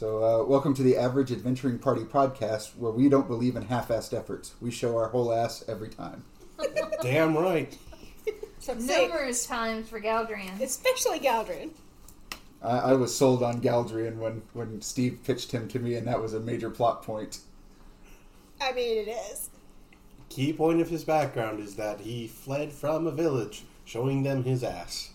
So, uh, welcome to the Average Adventuring Party podcast, where we don't believe in half-assed efforts. We show our whole ass every time. Damn right. So Numerous times for Galdrien. especially Galdrien. I, I was sold on Galdrien when when Steve pitched him to me, and that was a major plot point. I mean, it is. Key point of his background is that he fled from a village, showing them his ass.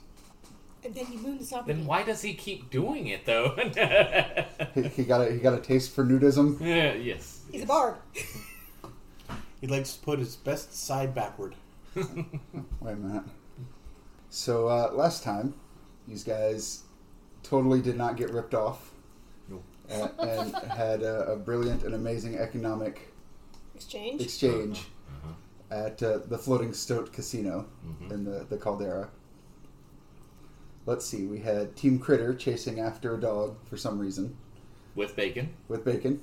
And then you moon this off Then why does he keep doing it though? He, he got a he got a taste for nudism. yeah, yes. He's a bard. He likes to put his best side backward. Wait a minute. So uh, last time, these guys totally did not get ripped off, No. uh, and had a, a brilliant and amazing economic Exchange. exchange Uh-huh. at uh, the Floating Stoat Casino Mhm. in the, the Caldera. Let's see, we had Team Critter chasing after a dog for some reason With bacon. with Bacon.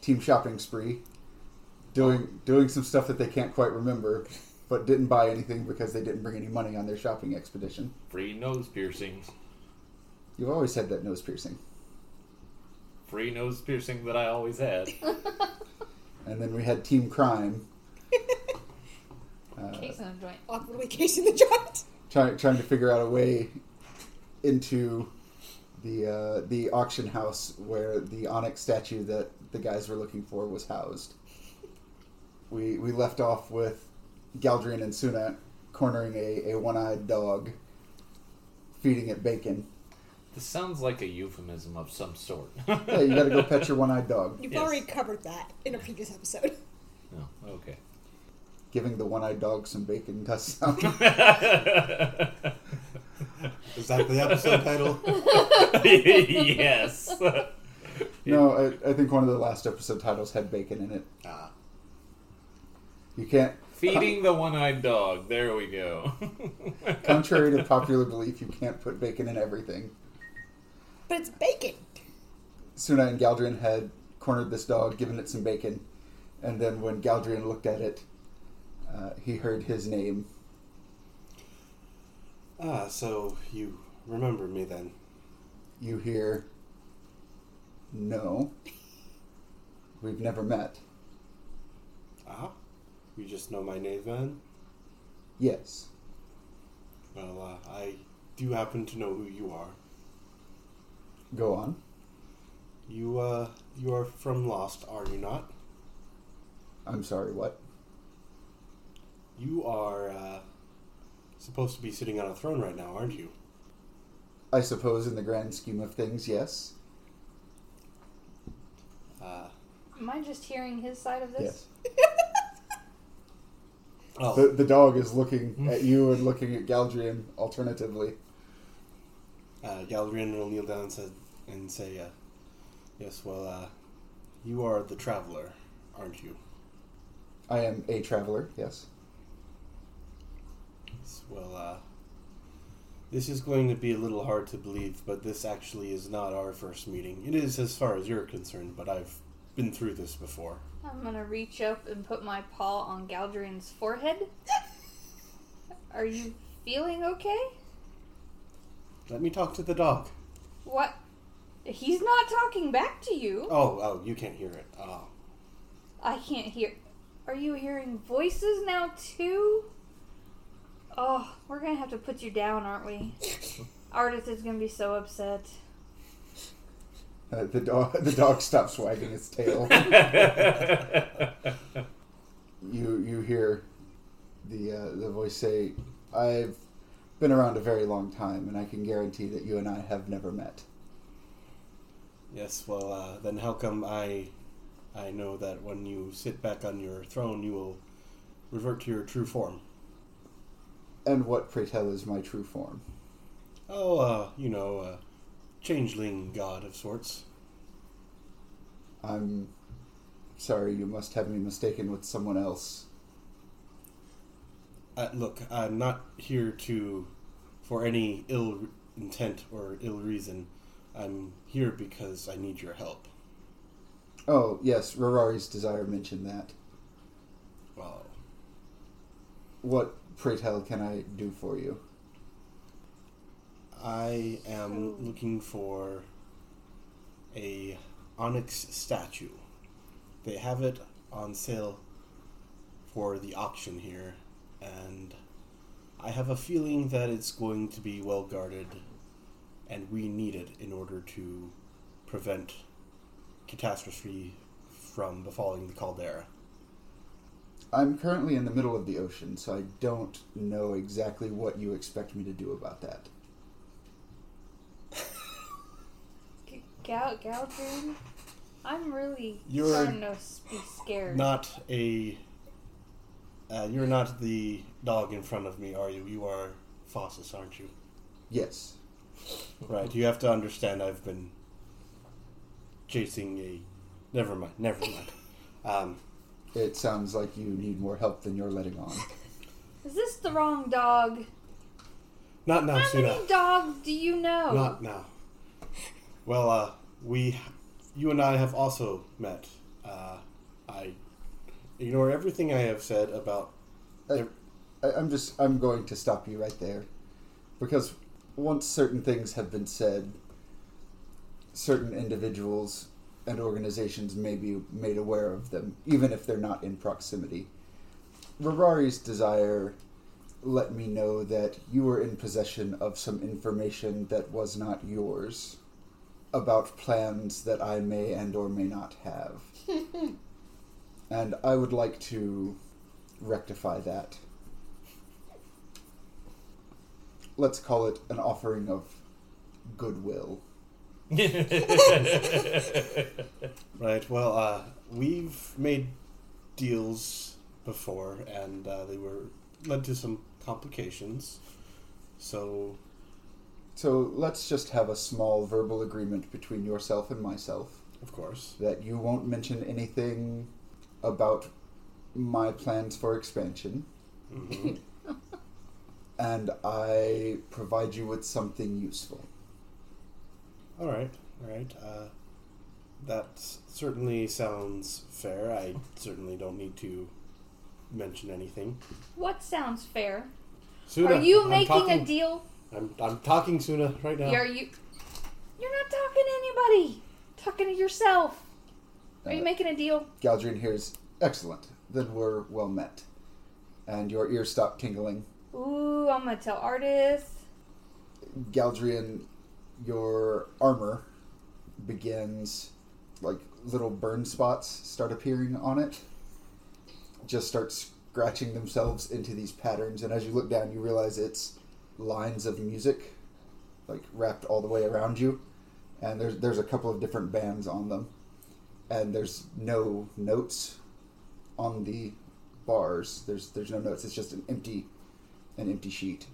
Team Shopping Spree doing doing some stuff that they can't quite remember, but didn't buy anything because they didn't bring any money on their shopping expedition. Free nose piercings. You've always had that nose piercing. Free nose piercing that I always had. And then we had Team Crime uh, Case in a joint. Awkwardly casing the joint. trying trying to figure out a way into the uh, the auction house where the onyx statue that the guys were looking for was housed. We we left off with Galdrien and Suna cornering a, a one eyed dog, feeding it bacon. This sounds like a euphemism of some sort. Hey, you got to go pet your one eyed dog. You've Yes. already covered that in a previous episode. oh, okay. Giving the one eyed dog some bacon does sound. Is that the episode title? yes. no, I, I think one of the last episode titles had bacon in it. Ah. You can't. Feeding the one-eyed dog. There we go. Contrary to popular belief, you can't put bacon in everything. But it's bacon. Suna and Galdrien had cornered this dog, given it some bacon, and then when Galdrien looked at it, uh, he heard his name. Ah, so you remember me then? You hear, No. We've never met. Ah, you just know my name then? Yes. Well, uh, I do happen to know who you are. Go on. You, uh, you are from Lost, are you not? I'm sorry, what? You are, uh, supposed to be sitting on a throne right now, aren't you? I suppose in the grand scheme of things, yes. Uh, Am I just hearing his side of this? Yes. oh, The, the dog is looking at you and looking at Galdrien alternatively. uh, Galdrien will kneel down and, say, and say, uh, yes, well, uh, you are the traveler, aren't you? I am a traveler, yes. Well, uh, this is going to be a little hard to believe, but this actually is not our first meeting. It is as far as you're concerned, but I've been through this before. I'm gonna reach up and put my paw on Galdrien's forehead. Are you feeling okay? Let me talk to the dog. What? He's not talking back to you. Oh, oh, you can't hear it. Oh. I can't hear. Are you hearing voices now too? Oh, we're gonna have to put you down, aren't we? Ardith is gonna be so upset. Uh, the dog the dog stops wagging its tail. you you hear the uh, the voice say, "I've been around a very long time, and I can guarantee that you and I have never met." Yes, well, uh, then how come I, I know that when you sit back on your throne, you will revert to your true form? And what, pray tell, is my true form? Oh, uh, you know, uh, changeling god of sorts. I'm sorry, you must have me mistaken with someone else. Uh, look, I'm not here to, for any ill intent or ill reason. I'm here because I need your help. Oh yes, Rorari's desire mentioned that. Well, What, pray tell, can I do for you? I am looking for a onyx statue. They have it on sale for the auction here, and I have a feeling that it's going to be well guarded, and we need it in order to prevent catastrophe from befalling the caldera. I'm currently in the middle of the ocean, so I don't know exactly what you expect me to do about that. G- Gal Galdrien, I'm really You're starting to be scared. Not a. Uh, you're not the dog in front of me, are you? You are Fossus, aren't you? Yes. Right. You have to understand. I've been chasing a. Never mind. Never mind. Um, It sounds like you need more help than you're letting on. Is this the wrong dog? not now, How Suna. many dogs do you know? Not now. Well, uh, we, you and I have also met. Uh, I ignore everything I have said about. I, I- I'm just I'm going to stop you right there, because once certain things have been said, certain individuals and organizations may be made aware of them, even if they're not in proximity. Rarari's desire let me know that you were in possession of some information that was not yours about plans that I may and or may not have. and I would like to rectify that. Let's call it an offering of goodwill. Right. Well, uh, we've made deals before, and uh, they were led to some complications. So, So let's just have a small verbal agreement between yourself and myself of course, that you won't mention anything about my plans for expansion, hmm and I provide you with something useful. All right, all right. Uh, that certainly sounds fair. I certainly don't need to mention anything. What sounds fair? Suna, Are you I'm making talking, a deal? I'm, I'm talking Suna right now. Are you? You're not talking to anybody. Talking to yourself. Are you Uh, making a deal? Galdrien hears, excellent, then we're well met. And your ears stop tingling. Ooh, I'm gonna tell Ardith. Galdrien, your armor begins like little burn spots start appearing on it. Just start scratching themselves into these patterns, and as you look down, you realize it's lines of music, like wrapped all the way around you. And there's there's a couple of different bands on them, and there's no notes on the bars. There's there's no notes. It's just an empty an empty sheet.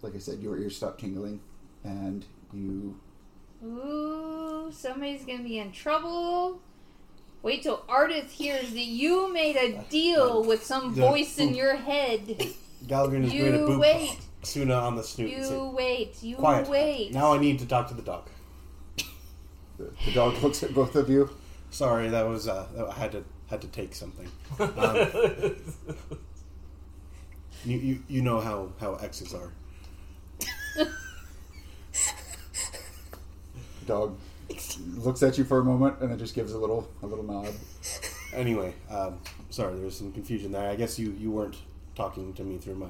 Like I said, your ears stop tingling, and you Ooh, somebody's gonna be in trouble. Wait till Ardith hears that you made a deal with some Yeah. voice in your head. Galdrien is You going to boop wait. Suna on the snoot and You say, wait. You Quiet. wait. Now I need to talk to the dog. the, the dog looks at both of you. Sorry, that was uh, I had to had to take something. Um, you, you you know how how exes are. Dog looks at you for a moment and then just gives a little a little nod. Anyway, um, sorry, there was some confusion there. I guess you, you weren't talking to me through my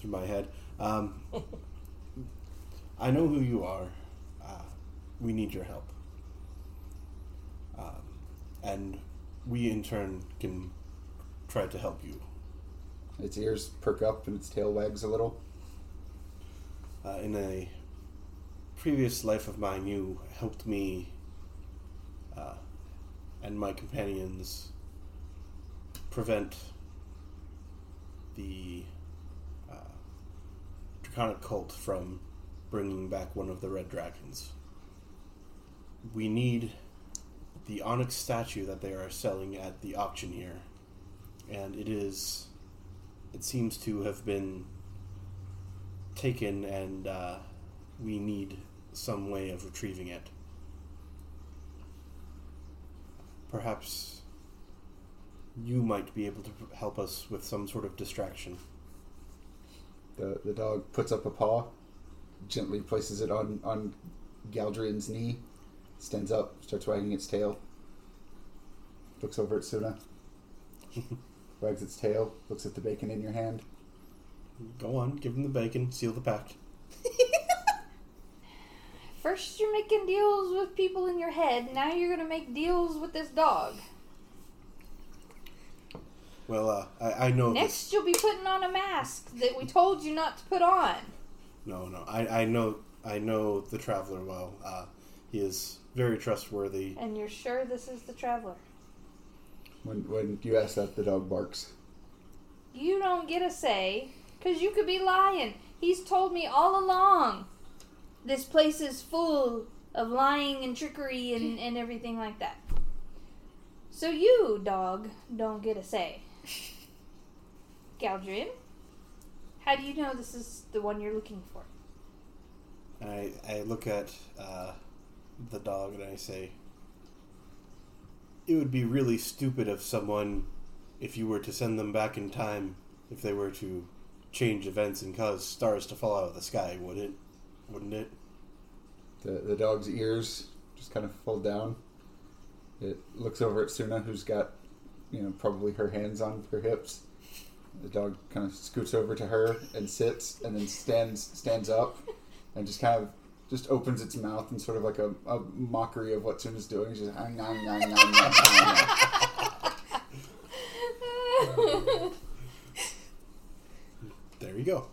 through my head. Um, I know who you are. Uh, we need your help, um, and we in turn can try to help you. Its ears perk up and its tail wags a little. Uh, in a previous life of mine, you helped me uh, and my companions prevent the uh, Draconic cult from bringing back one of the red dragons. We need the onyx statue that they are selling at the auction here, and it is. It seems to have been taken, and uh, we need some way of retrieving it. Perhaps you might be able to help us with some sort of distraction. The the dog puts up a paw, gently places it on on Galdrien's knee, stands up, starts wagging its tail, looks over at Suna, wags its tail, looks at the bacon in your hand. Go on, give him the bacon, seal the pact. First, you're making deals with people in your head. Now you're gonna make deals with this dog. Well, uh, I, I know Next, this. you'll be putting on a mask that we told you not to put on. No, no, I, I know I know the traveler well. Uh, he is very trustworthy. And you're sure this is the traveler? When when you ask that, the dog barks. You don't get a say, because you could be lying. He's told me all along this place is full of lying and trickery and, and everything like that. So you, dog, don't get a say. Galdrien, how do you know this is the one you're looking for? I I look at uh, the dog and I say, it would be really stupid of someone if you were to send them back in time if they were to change events and cause stars to fall out of the sky, would it? Wouldn't it? The the dog's ears just kind of fold down. It looks over at Suna, who's got, you know, probably her hands on her hips. The dog kind of scoots over to her and sits, and then stands stands up, and just kind of just opens its mouth in sort of like a, a mockery of what Suna's doing. She's just, "Ah, nom, nom, nom, nom, nom." There you go.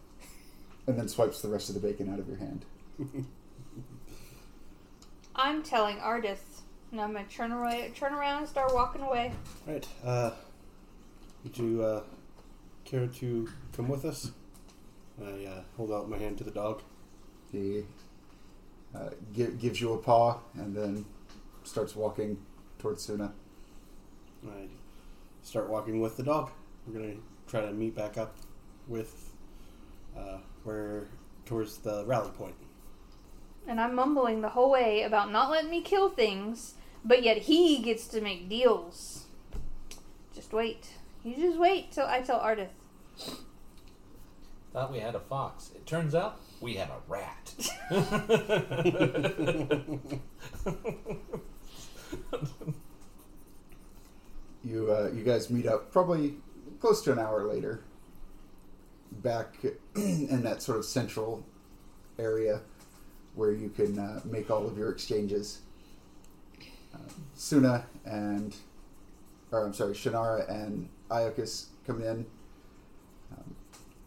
And then swipes the rest of the bacon out of your hand. I'm telling Ardith. And I'm gonna turn away, turn around, and start walking away. Right. Uh, would you uh, care to come with us? I uh, hold out my hand to the dog. He uh, gi- gives you a paw, and then starts walking towards Suna. I start walking with the dog. We're gonna try to meet back up with uh, where towards the rally point. And I'm mumbling the whole way about not letting me kill things, but yet he gets to make deals. Just wait. You just wait till I tell Ardith. Thought we had a fox. It turns out we had a rat. You uh, you guys meet up probably close to an hour later, back in that sort of central area where you can uh, make all of your exchanges. Uh, Suna and, or I'm sorry, Shannara and Iocus come in. Um,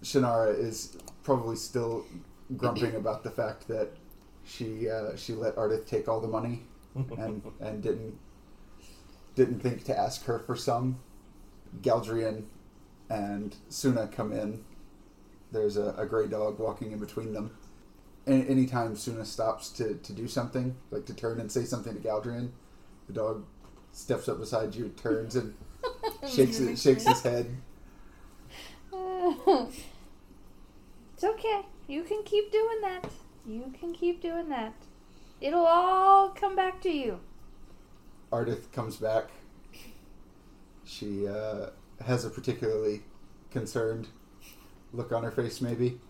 Shannara is probably still grumping about the fact that she uh, she let Ardith take all the money and and didn't didn't think to ask her for some. Galdrien and Suna come in. There's a, a gray dog walking in between them. And anytime Suna stops to, to do something, like to turn and say something to Galdrien, the dog steps up beside you, turns and shakes it, shakes his head. it's okay. You can keep doing that. You can keep doing that. It'll all come back to you. Ardith comes back. She uh, has a particularly concerned look on her face, maybe.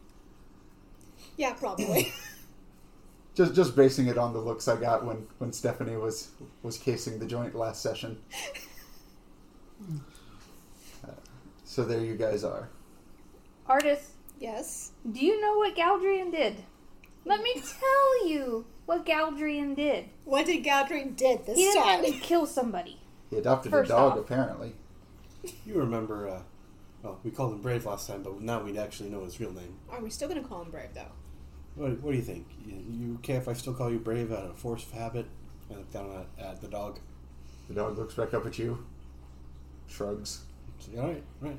Yeah, probably. Just just basing it on the looks I got when, when Stephanie was was casing the joint last session. Uh, so there you guys are. Ardith, yes. do you know what Galdrien did? Let me tell you what Galdrien did. What did Galdrien did this He didn't time? have to kill somebody. He adopted First a dog, off. apparently. You remember? Uh, well, we called him Brave last time, but now we actually know his real name. Are we still gonna call him Brave though? What, what do you think? You, you care if I still call you Brave out of force of habit? I look down at, at the dog. The dog looks back up at you, shrugs. Say, all right, right.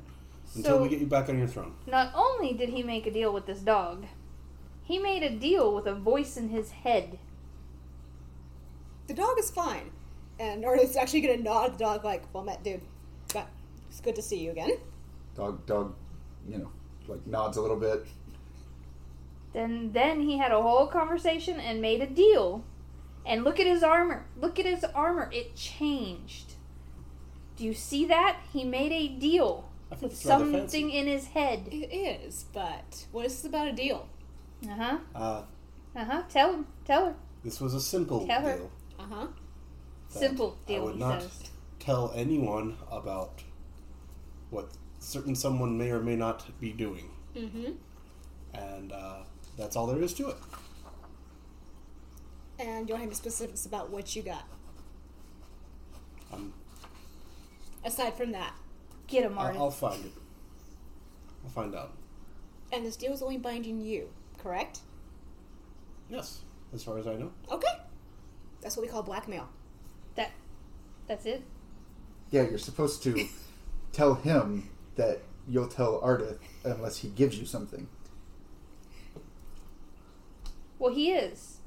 Until So- we get you back on your throne. Not only did he make a deal with this dog, he made a deal with a voice in his head. The dog is fine. And Ardith's actually gonna nod at the dog like, well met, dude. But it's good to see you again. Dog, dog, you know, like nods a little bit. Then then he had a whole conversation and made a deal. And look at his armor. Look at his armor. It changed. Do you see that? He made a deal with something in his head. It is, but what is this about a deal? Uh huh. Uh, Uh huh. Tell him. Tell her. this was a simple Tell her. deal. Uh huh. Simple deal. I would he not says. tell anyone about what certain someone may or may not be doing. Mm-hmm. And uh, that's all there is to it. And you want any specifics about what you got Um, aside from that? Get him, I'll, Martin. I'll find it. I'll find out. And this deal is only binding you, correct? Yes, as far as I know. Okay. That's what we call blackmail. That, that's it. Yeah, you're supposed to tell him that you'll tell Ardith unless he gives you something. Well, he is.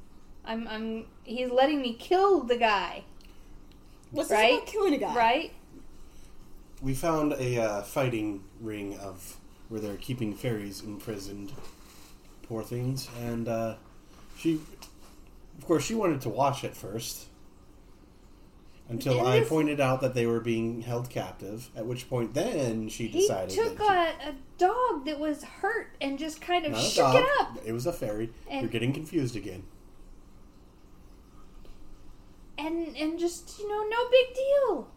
I'm. I'm. He's letting me kill the guy. What's Right? this about killing a guy? Right? We found a uh, fighting ring of where they're keeping fairies imprisoned. Poor things. And uh, she, of course, she wanted to watch it first. Until And I this- pointed out that they were being held captive. At which point, then she decided He decided took that a, a dog that was hurt and just kind of not shook dog, it up. It was a fairy. And- You're getting confused again. And and just you know, no big deal.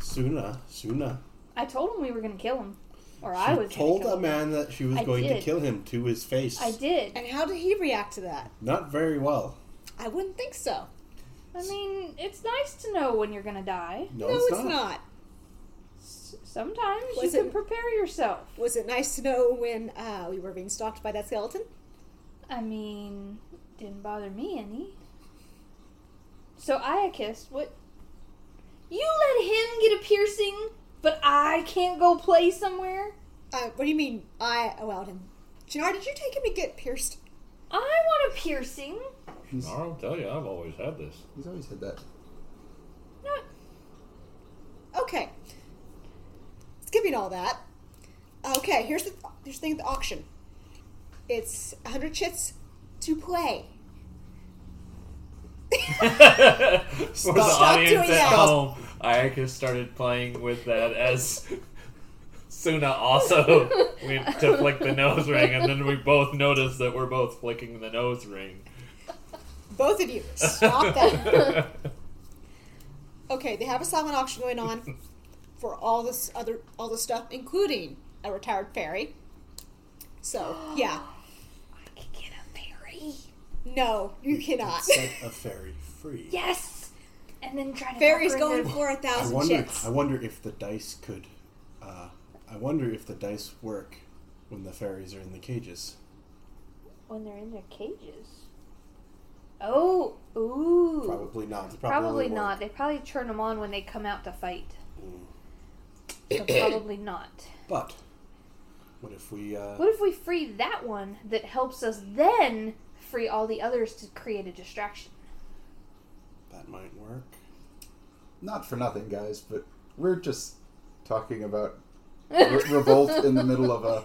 Suna, Suna. I told him we were gonna kill him, or She I was. told a him. man that she was I going to kill him to his face. I did. And how did he react to that? Not very well. I wouldn't think so. I mean, it's nice to know when you're gonna die. No, No, it's, it's not. not. S- Sometimes Was you it- can prepare yourself. Was it nice to know when uh, we were being stalked by that skeleton? I mean, didn't bother me any. So Iocus, what? You let him get a piercing, but I can't go play somewhere. Uh, what do you mean I allowed him? Jannar, did you take him to get pierced? I want a piercing. He's, I'll tell you, I've always had this. he's always had that. Not Okay. Skipping all that. Okay, here's the here's the thing with the auction. It's 100 chits to play. For the Stop audience doing at that. home, I just started playing with that as Suna also went to flick the nose ring, and then we both noticed that we're both flicking the nose ring. Both of you, stop that. Okay, they have a silent auction going on for all this other all the stuff, including a retired fairy. So yeah, I can get a fairy. no, you cannot. Set a fairy free. Yes, and then try to. Fairy's going into- for a I thousand wonder. chits. I wonder if the dice could. Uh, I wonder if the dice work when the fairies are in the cages. when they're in their cages. Oh, ooh. Probably not. It Probably, won't not. work. They probably turn them on when they come out to fight. Mm. So probably not. But what if we? Uh, What if we free that one that helps us then free all the others to create a distraction? that might work. Not for nothing, guys, but we're just talking about re- revolt in the middle of a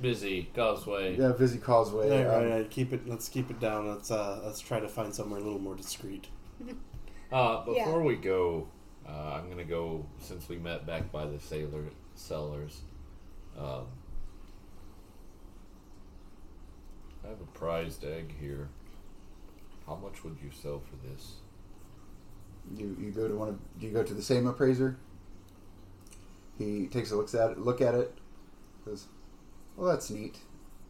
Busy causeway. yeah, busy causeway. Yeah, Um, right, right. Keep it. Let's keep it down. Let's uh, let's try to find somewhere a little more discreet. Uh, before Yeah. we go, uh, I'm gonna go since we met back by the sailor sellers. Um, I have a prized egg here. How much would you sell for this? You you go to one of do you go to the same appraiser? He takes a look at it. Look at it. Goes, well, that's neat.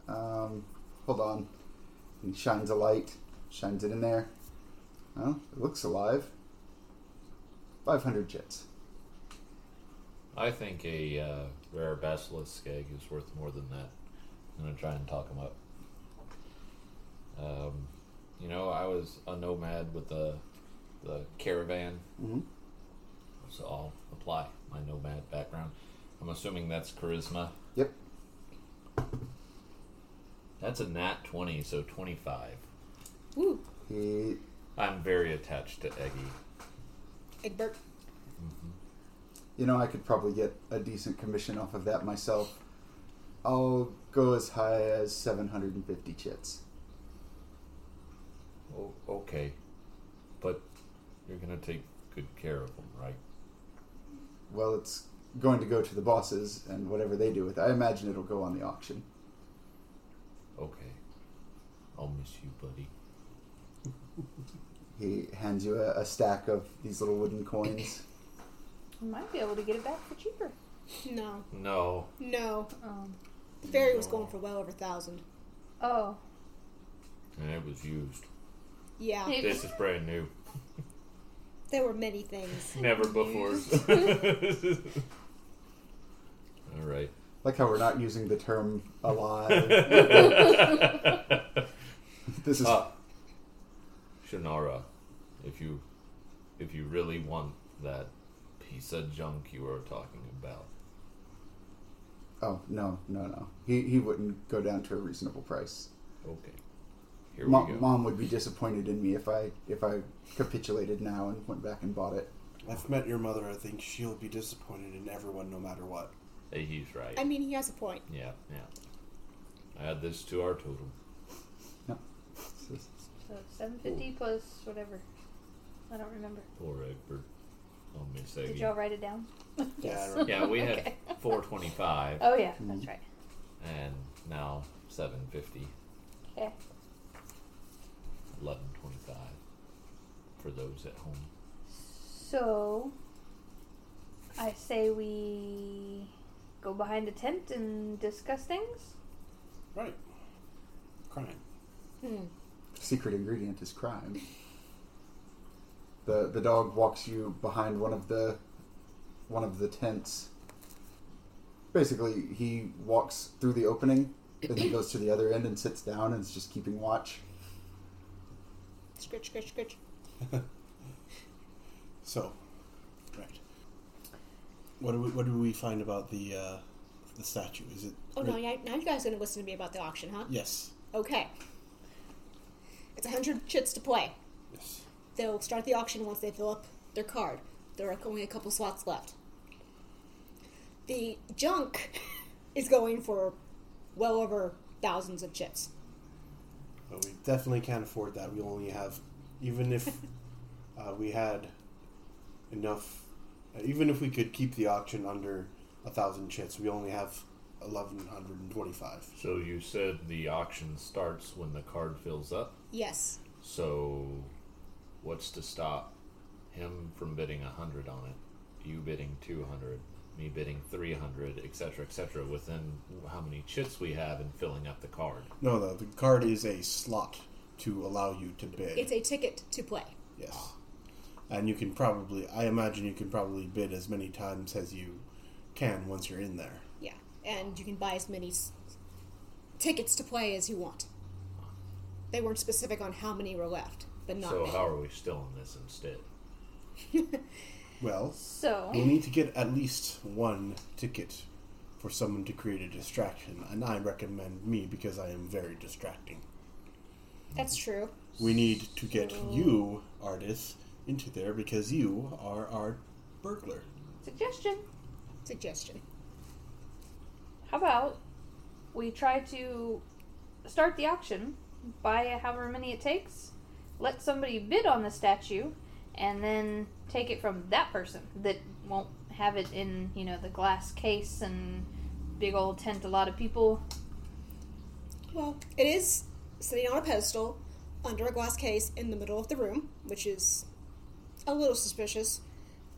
Um, hold on. He shines a light. Shines it in there. Oh, it looks alive. Five hundred jets. I think a uh, rare basilisk egg is worth more than that. I'm gonna try and talk him up. Um, you know, I was a nomad with the the caravan, Mm-hmm. so I'll apply my nomad background. I'm assuming that's charisma. Yep. That's a nat 20, so 25. Woo, He hmm. I'm very attached to Eggy. Egbert. Mm-hmm. You know, I could probably get a decent commission off of that myself. I'll go as high as 750 chits. Oh, okay. But you're going to take good care of them, right? Well, it's going to go to the bosses, and whatever they do with it, I imagine it'll go on the auction. Okay. I'll miss you, buddy. He hands you a, a stack of these little wooden coins. We might be able to get it back for cheaper. No, No. no. Um, The fairy was going for well over a thousand. oh. And it was used. Yeah, It- This is brand new. there were many things. Never before. All right. Like how we're not using the term alive. this is Uh, Shannara, if you if you really want that piece of junk you were talking about, oh no no no. He he wouldn't go down to a reasonable price. okay. Here Mo- we go. Mom would be disappointed in me if I if I capitulated now and went back and bought it. I've met your mother. I think she'll be disappointed in everyone, no matter what. Hey, he's right. I mean, he has a point. yeah, yeah. Add this to our total. It's So seven fifty plus whatever. I don't remember. Poor Egbert. Oh, Miss Did Eggy. y'all write it down? Yeah, Yeah, we had Okay. Oh yeah, Mhm. that's right. and now seven fifty. Okay. Eleven twenty-five for those at home. So I say we go behind a tent and discuss things. Right. Crime. Hmm. secret ingredient is crime. The the dog walks you behind one of the one of the tents. Basically, he walks through the opening, then he goes to the other end and sits down and is just keeping watch. Scritch, scritch, scritch. So, right. What do we what do we find about the uh, the statue? Is it? Oh no, yeah, now you guys are gonna listen to me about the auction, huh? Yes. Okay. It's a hundred chits to play. Yes. They'll start the auction once they fill up their card. There are only a couple slots left. The junk is going for well over thousands of chits. But we definitely can't afford that. We only have, even if uh, we had enough, even if we could keep the auction under a thousand chits, we only have eleven hundred and twenty-five. So you said the auction starts when the card fills up. Yes. So, what's to stop him from bidding a hundred on it? You bidding two hundred, me bidding three hundred, etc., etc. Within how many chits we have in filling up the card? No, the the card is a slot to allow you to bid. It's a ticket to play. yes, and you can probably, I imagine, you can probably bid as many times as you can once you're in there. Yeah. And you can buy as many s- tickets to play as you want. They weren't specific on how many were left, but not so many. how are we still in this instead? Well, So we need to get at least one ticket for someone to create a distraction, and I recommend me because I am very distracting. That's true. We need to get you, Ardith, into there because you are our burglar. suggestion. Suggestion. How about we try to start the auction, buy however many it takes, let somebody bid on the statue, and then take it from that person that won't have it in, you know, the glass case and big old tent a lot of people. Well, it is sitting on a pedestal under a glass case in the middle of the room, which is a little suspicious.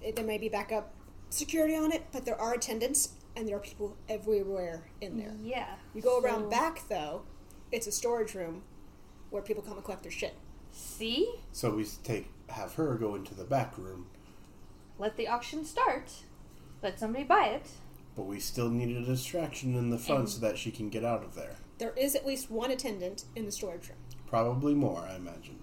It- There may be backup security on it, but there are attendants and there are people everywhere in there. Yeah. You go around back though, it's a storage room where people come and collect their shit. See? So we take have her go into the back room, Let the auction start. Let somebody buy it. but we still need a distraction in the front And- so that she can get out of there. There is at least one attendant in the storage room. Probably more, I imagine.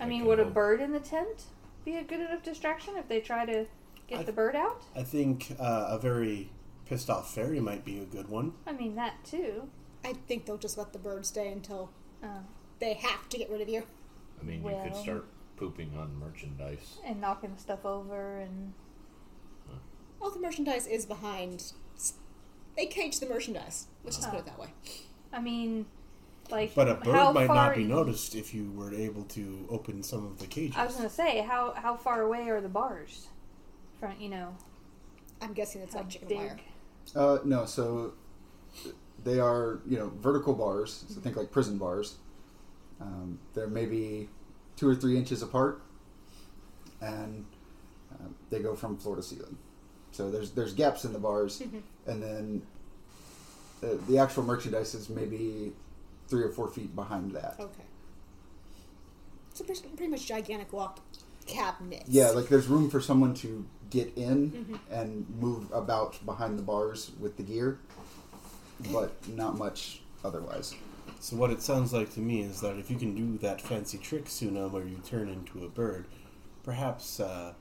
I I mean, would a bird in the tent be a good enough distraction if they try to get I- the bird out? I think uh, a very pissed off fairy might be a good one. I mean, that too. I think they'll just let the bird stay until Uh, they have to get rid of you. I mean, you could start pooping on merchandise. and knocking stuff over and All the merchandise is behind. They cage the merchandise. Let's just put it that way. I mean, like But a bird how might not be noticed if you were able to open some of the cages. I was gonna say how how far away are the bars? From you know, I'm guessing it's like chicken big? wire. Uh, no, so they are you know vertical bars. So think like prison bars. Um, they're maybe two or three inches apart, and um, they go from floor to ceiling. So there's there's gaps in the bars, and then the, the actual merchandise is maybe three or four feet behind that. Okay. So pretty pretty much gigantic walk cabinet. Yeah, like there's room for someone to get in Mm-hmm. and move about behind the bars with the gear, but not much otherwise. So what it sounds like to me is that if you can do that fancy trick, Suna, where you turn into a bird, perhaps uh,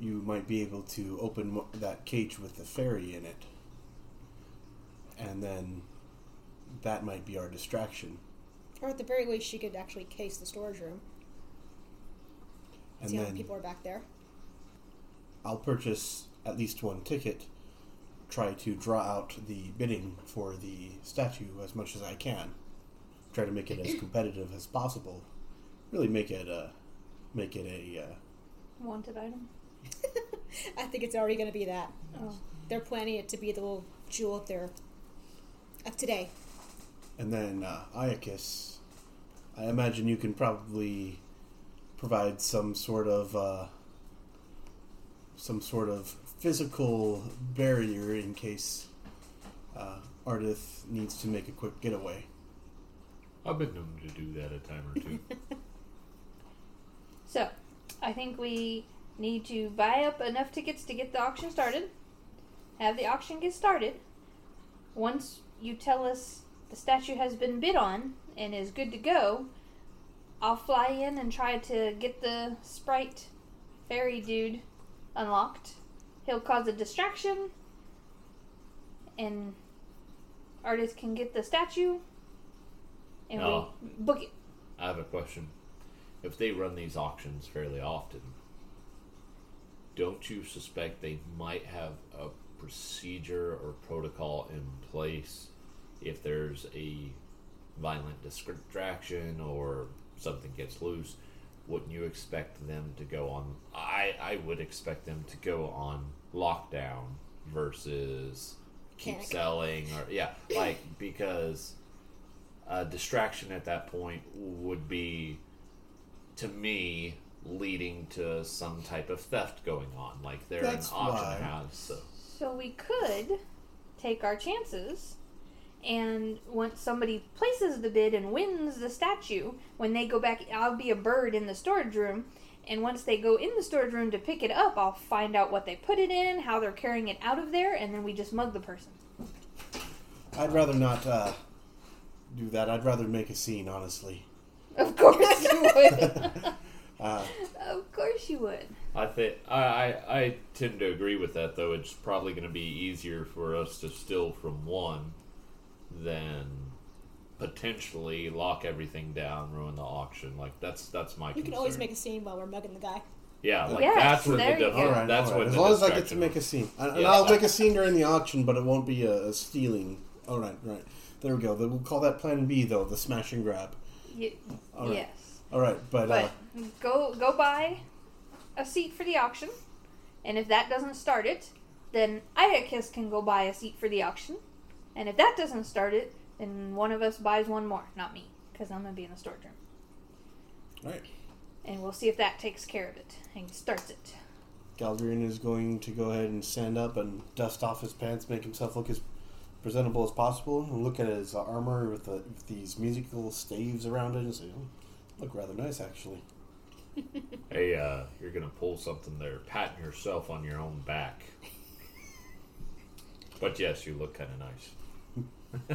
you might be able to open that cage with the fairy in it, and then that might be our distraction. Or at the very least, she could actually case the storage room. And see how many people are back there. I'll purchase at least one ticket, try to draw out the bidding for the statue as much as I can, try to make it as competitive as possible. Really make it a make it a uh, Wanted item. I think it's already going to be that. Oh. They're planning it to be the little jewel up there of today. And then uh, Iocus, I imagine you can probably provide some sort of uh, some sort of physical barrier in case uh, Ardith needs to make a quick getaway. I've been known to do that a time or two. So, I think we need to buy up enough tickets to get the auction started. Have the auction get started. Once you tell us the statue has been bid on and is good to go, I'll fly in and try to get the sprite fairy dude unlocked. He'll cause a distraction, and Ardith can get the statue, and we oh. book it. I have a question. If they run these auctions fairly often, don't you suspect they might have a procedure or protocol in place if there's a violent distraction or something gets loose? Wouldn't you expect them to go on? I I would expect them to go on lockdown versus keep Panic. selling or yeah, like because a distraction at that point would be to me leading to some type of theft going on like they're That's an auction why- house so So we could take our chances, and once somebody places the bid and wins the statue, when they go back, I'll be a bird in the storage room. And once they go in the storage room to pick it up, I'll find out what they put it in, how they're carrying it out of there, and then we just mug the person. I'd rather not uh, do that. I'd rather make a scene, honestly. Of course you would. Uh, of course you would. i think I, I i tend to agree with that though it's probably going to be easier for us to steal from one than potentially lock everything down ruin the auction like that's that's my You can always make a scene while we're mugging the guy. yeah like Yes, that's what the there you diff- go. all right, that's all right. what As the long as I get to make a was. scene, and, and Yeah. I'll make a scene during the auction, but it won't be a, a stealing. All right, right. There we go. We'll call that Plan B, though, the smash and grab. Y- All right. yes. All right, but, uh, go go buy a seat for the auction, and if that doesn't start it, then Iocus can go buy a seat for the auction, and if that doesn't start it, then one of us buys one more, not me, because I'm gonna be in the storage room, all right. and we'll see if that takes care of it and starts it. Galdrien is going to go ahead and stand up and dust off his pants, make himself look as presentable as possible, and look at his armor with, the, with these musical staves around it, and say, oh, "Look rather nice, actually." Hey, uh, you're gonna pull something there, patting yourself on your own back. but yes, you look kind of nice. Uh,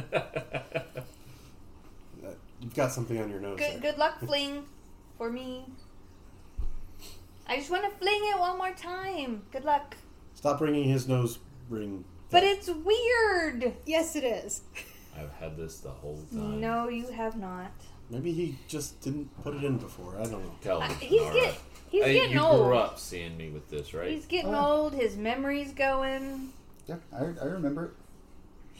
you've got something on your nose. Good there. good luck, fling, for me. I just want to fling it one more time. Good luck. Stop bringing his nose ring. But it's weird. Yes, it is. I've had this the whole time. No, you have not. Maybe he just didn't put it in before. I don't know. Tell Uh, me. he's Nara. get he's Hey, getting you old. grew up seeing me with this, right? He's getting Oh. old. His memory's going. Yeah, I, I remember it.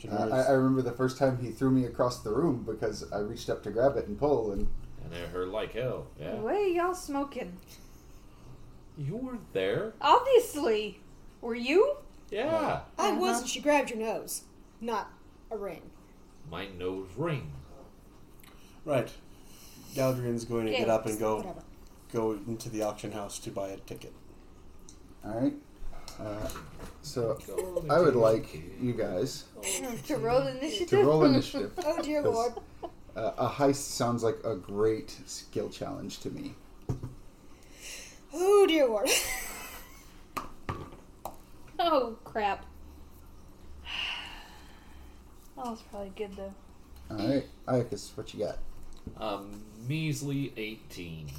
Should Uh, I, I remember the first time he threw me across the room because I reached up to grab it and pull, and and it hurt like hell. Yeah. What are y'all smoking? You weren't there. Obviously, were you? Yeah. I Uh-huh. was, and she grabbed your nose, not a ring. My nose ring. Right. Galdrien's going to Okay, get up and go Whatever. go into the auction house to buy a ticket. All right. Uh, so I would like you guys to roll initiative. to roll initiative. Oh dear lord. Uh, a heist sounds like a great skill challenge to me. Oh dear lord. oh crap. Oh, it's probably good though. All right, Iocus, what you got? Um, measly 18.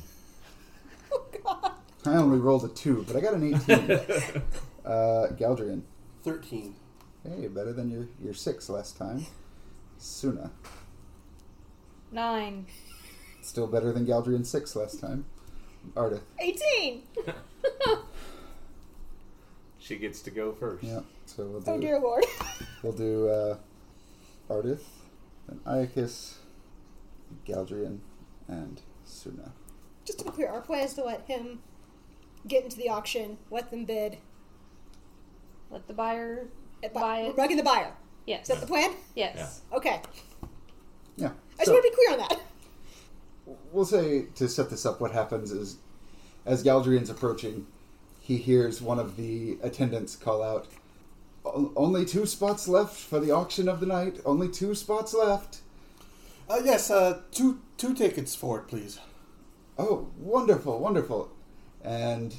Oh god. I only rolled a two, but I got an eighteen. uh, Galdrien, Thirteen. hey, better than your your six last time. Suna, Nine. still better than Galdrien's six last time. Ardith, 18. She gets to go first. yeah. So we'll do Oh dear lord. we'll do uh, Ardith, then Iocus, Galdrien, and Suna. Just to be clear, our plan is to let him get into the auction, let them bid, Let the buyer and bu- buy we're it. bugging the buyer. Yes. Is that the plan? Yes. Okay. Yeah. I just so- want to be clear on that. we'll say to set this up, what happens is, as Galdrien's approaching, he hears one of the attendants call out, "O- "Only two spots left for the auction of the night. Only two spots left." Uh, yes, uh, two two tickets for it, please. Oh, wonderful, wonderful! And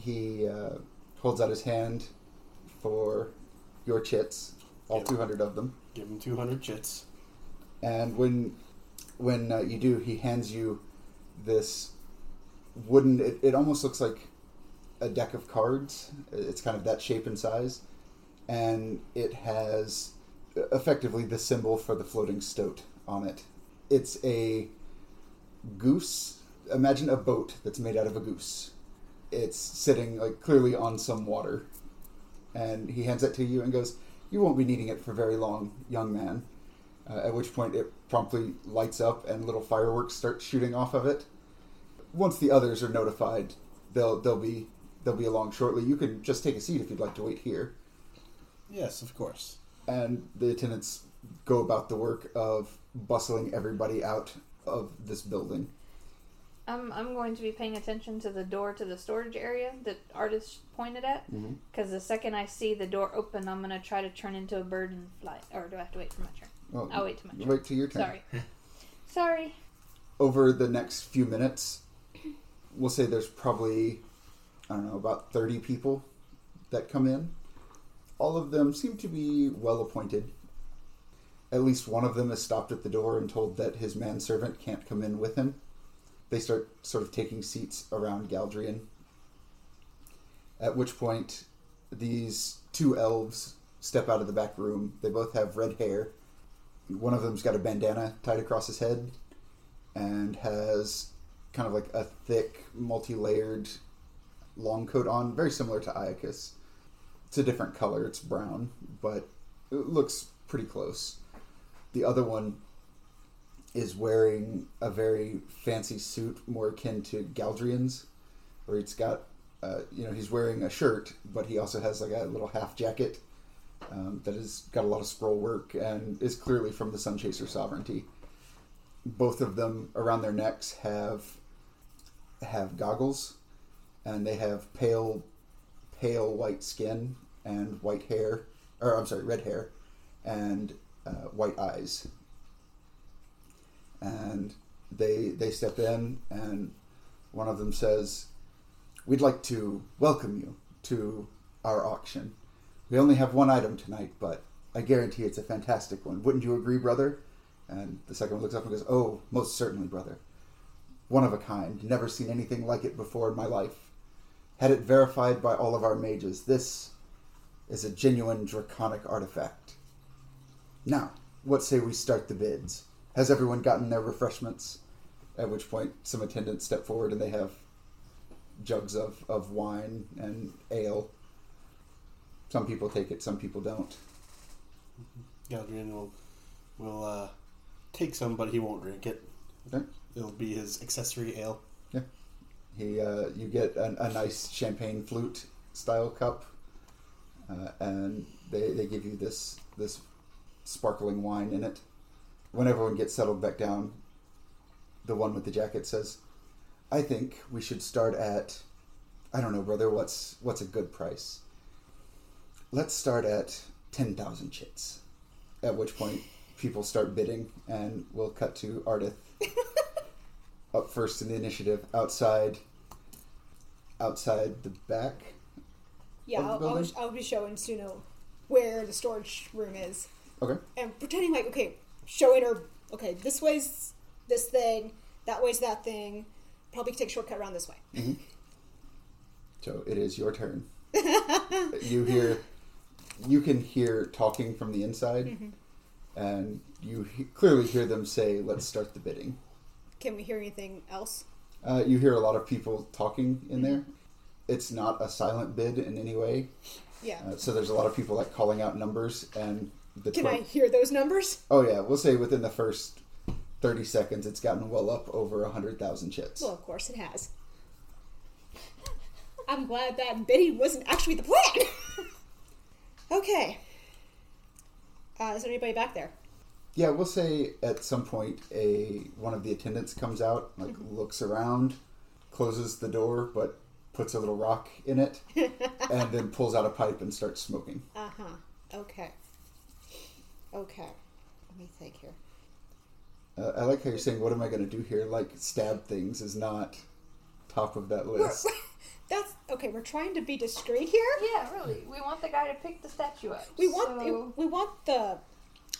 he uh, holds out his hand for your chits, all two hundred of them. Give him two hundred chits. And when when uh, you do, he hands you this wooden. It, it almost looks like a deck of cards. It's kind of that shape and size, and it has effectively the symbol for the floating stoat on it. It's a goose. Imagine a boat that's made out of a goose. It's sitting like clearly on some water, and he hands it to you and goes, "You won't be needing it for very long, young man." Uh, at which point it promptly lights up and little fireworks start shooting off of it. Once the others are notified, they'll they'll be they'll be along shortly. You can just take a seat if you'd like to wait here. Yes, of course. And the attendants go about the work of bustling everybody out of this building. I'm I'm going to be paying attention to the door to the storage area that Ardith pointed at. Mhm. Because the second I see the door open, I'm gonna try to turn into a bird and fly. Or do I have to wait for my turn? Well, I'll wait till my turn. wait till your turn. Sorry. Sorry. Over the next few minutes, we'll say there's probably I don't know about thirty people that come in. All of them seem to be well appointed. At least one of them is stopped at the door and told that his manservant can't come in with him. They start sort of taking seats around Galdrien. At which point, these two elves step out of the back room. They both have red hair. One of them's got a bandana tied across his head and has kind of like a thick, multi layered long coat on, very similar to Iocus. It's a different color, it's brown, but it looks pretty close. The other one is wearing a very fancy suit, more akin to Galdrien's, where it's got, uh, you know, he's wearing a shirt, but he also has like a little half jacket um, that has got a lot of scroll work and is clearly from the Sunchaser Sovereignty. Both of them around their necks have have goggles, and they have pale, pale white skin and white hair, or I'm sorry, red hair, and uh, white eyes. And they they step in, and one of them says, "We'd like to welcome you to our auction. We only have one item tonight, but I guarantee it's a fantastic one. Wouldn't you agree, brother?" And the second one looks up and goes, "Oh, most certainly, brother. One of a kind. Never seen anything like it before in my life. Had it verified by all of our mages. This is a genuine draconic artifact. Now, what say we start the bids? Has everyone gotten their refreshments?" At which point, some attendants step forward and they have jugs of, of wine and ale. Some people take it, some people don't. Galdrien will will uh, take some, but he won't drink it. Okay. It'll be his accessory ale. Yeah. He, uh, you get an, a nice champagne flute style cup, uh, and they, they give you this this sparkling wine in it. When everyone gets settled back down, the one with the jacket says, "I think we should start at, I don't know, brother. What's what's a good price? Let's start at ten thousand chits." At which point, people start bidding, and we'll cut to Ardith up first in the initiative outside. Outside the back. Yeah, I'll, I'll. I'll be showing Suna where the storage room is. Okay. and pretending like okay, showing her okay, this way's this thing, that way's that thing. Probably take a shortcut around this way. So it is your turn. you hear, you can hear talking from the inside, and you he- clearly hear them say, "Let's start the bidding." Can we hear anything else? Uh, you hear a lot of people talking in there. It's not a silent bid in any way. Yeah. Uh, so there's a lot of people like calling out numbers, and the Can I hear those numbers? oh yeah, we'll say within the first thirty seconds, it's gotten well up over a hundred thousand chits. Well, of course it has. I'm glad that bidding wasn't actually the plan. okay. Uh, is there anybody back there? Yeah, we'll say at some point a one of the attendants comes out, like looks around, closes the door, but puts a little rock in it, and then pulls out a pipe and starts smoking. Uh huh. Okay. Okay. Let me think here. Uh, I like how you're saying, "What am I going to do here?" Like stab things is not top of that list. That's okay. We're trying to be discreet here. Yeah, really. We want the guy to pick the statue up. We want so- we want the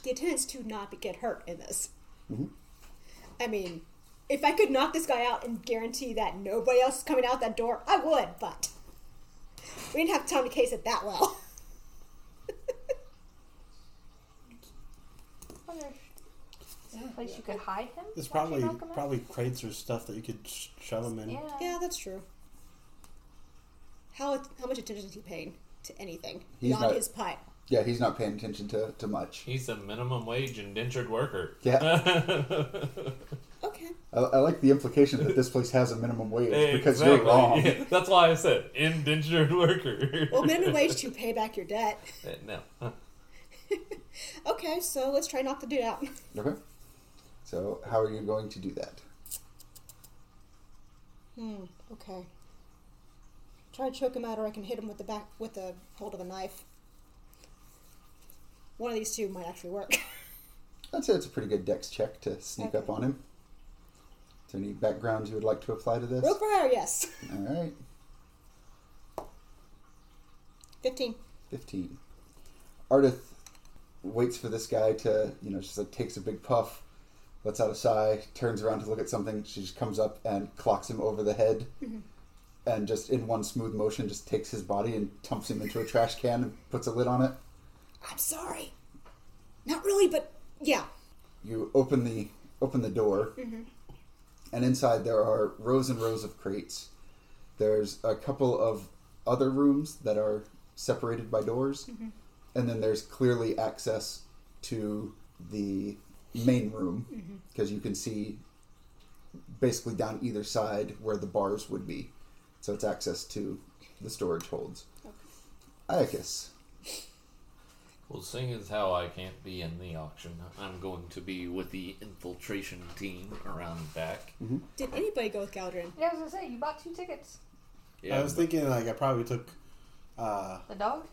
the attendants to not be, get hurt in this. Mhm. I mean, if I could knock this guy out and guarantee that nobody else is coming out that door, I would. But we didn't have time to case it that well. wonder is there a place you could hide him? There's probably knock him out? probably crates or stuff that you could sh- shove him in. Yeah. yeah, that's true. How how much attention is he paying to anything He's beyond not- his pipe? yeah, he's not paying attention to, to much. He's a minimum wage indentured worker. Yeah, Okay. I, I like the implication that this place has a minimum wage because you're Exactly. wrong. Yeah, that's why I said indentured worker. Well, minimum wage to pay back your debt. Uh, no. Okay, so let's try not to do that. Okay. So how are you going to do that? Hmm. Okay. Try to choke him out, or I can hit him with the back with the hold of a knife. One of these two might actually work. I'd say it's a pretty good dex check to sneak up on him. Is there any backgrounds you would like to apply to this? Roll for hire, yes. All right, Fifteen. 15. Ardith waits for this guy to, you know, just like takes a big puff, lets out a sigh, turns around to look at something. She just comes up and clocks him over the head mm-hmm. and just in one smooth motion just takes his body and dumps him into a trash can and puts a lid on it. I'm sorry. Not really, but yeah. You open the open the door, mm-hmm. and inside there are rows and rows of crates. There's a couple of other rooms that are separated by doors, mm-hmm. And then there's clearly access to the main room because you can see basically down either side where the bars would be. So it's access to the storage holds. Iocus. Well, seeing as how I can't be in the auction, I'm going to be with the infiltration team around back. Did anybody go with Galdrien? Yeah, I was gonna say you bought two tickets. Yeah, I was thinking like I probably took. Uh, The dog.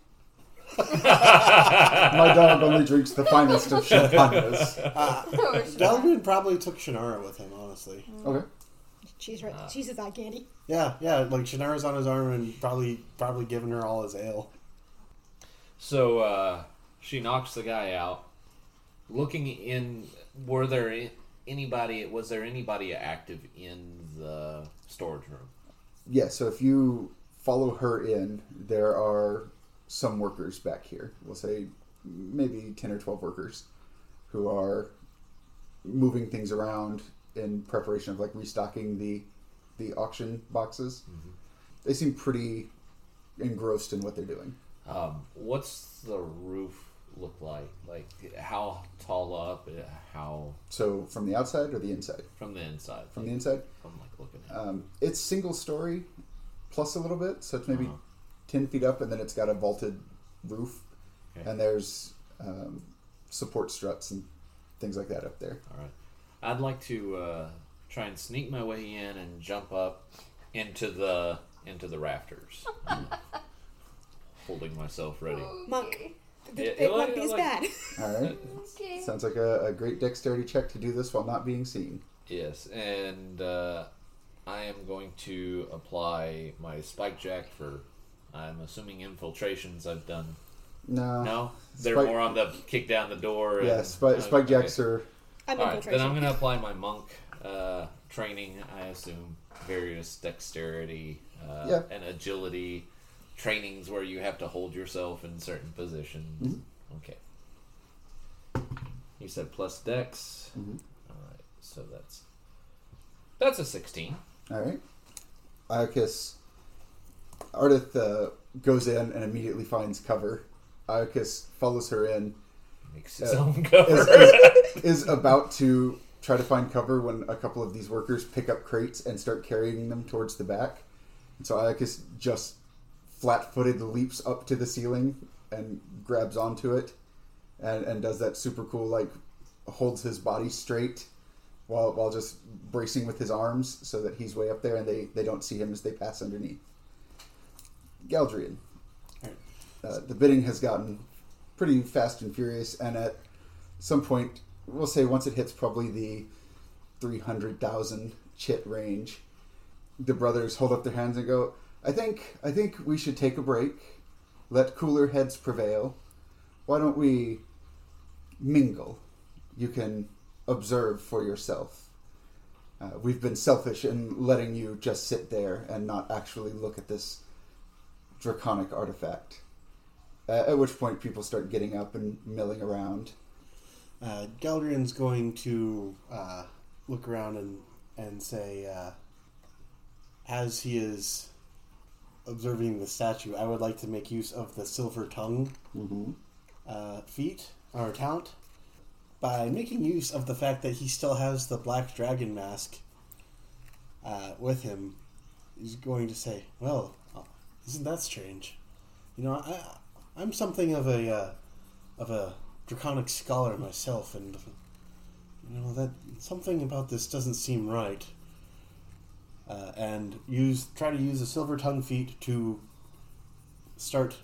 My dog only drinks the finest of champagnes. uh, Or should I- Delvin probably took Shannara with him. Honestly, Okay. She's right. Ah. She's his eye candy. yeah, yeah. Like Shannara's on his arm and probably probably giving her all his ale. So uh, she knocks the guy out. Looking in, were there anybody? Was there anybody active in the storage room? Yeah, so if you follow her in, there are some workers back here. We'll say maybe 10 or 12 workers who are moving things around in preparation of like restocking the the auction boxes. They seem pretty engrossed in what they're doing. Um, what's the roof look like? Like how tall up? How So from the outside or the inside? from the inside? From the inside, I'm like looking at. um, it's single story plus a little bit, so it's maybe Uh-huh. 10 feet up, and then it's got a vaulted roof, Okay. and there's um, support struts and things like that up there. All right. I'd like to uh, try and sneak my way in and jump up into the into the rafters, holding myself ready. Monk. Yeah, It, it like- won't be as like- bad. All right. Okay. Sounds like a, a great dexterity check to do this while not being seen. Yes, and uh, I am going to apply my spike jack for. I'm assuming infiltrations I've done. No. No, they're Spike- more on the kick down the door. Yeah, spike, okay. spike jacks are. I'm All right, infiltration. then I'm going to apply my monk uh, training. I assume various dexterity uh, Yeah. and agility trainings where you have to hold yourself in certain positions. Mhm. Okay. You said plus dex. Mhm. All right, so that's that's a sixteen. All right. Iocus. Ardith uh, goes in and immediately finds cover. Iocus follows her in. Makes his Uh, own cover. Is, is, is about to try to find cover when a couple of these workers pick up crates and start carrying them towards the back. And so Iocus just flat-footed leaps up to the ceiling and grabs onto it, and, and does that super cool like holds his body straight while while just bracing with his arms so that he's way up there and they, they don't see him as they pass underneath. Galdrien. Uh, the bidding has gotten pretty fast and furious, and at some point, we'll say once it hits probably the 300,000 chit range, the brothers hold up their hands and go, I think, I think we should take a break, let cooler heads prevail. Why don't we mingle? You can observe for yourself. Uh, we've been selfish in letting you just sit there and not actually look at this draconic artifact. Uh, at which point, people start getting up and milling around. Uh, Galdrien's going to uh, look around and and say, uh, as he is observing the statue, I would like to make use of the silver tongue Mm-hmm. uh, feat or talent by making use of the fact that he still has the black dragon mask uh, with him. He's going to say, "Well, isn't that strange? You know, I I'm something of a uh, of a draconic scholar myself, and you know that something about this doesn't seem right." Uh, and use try to use a silver tongue feat to start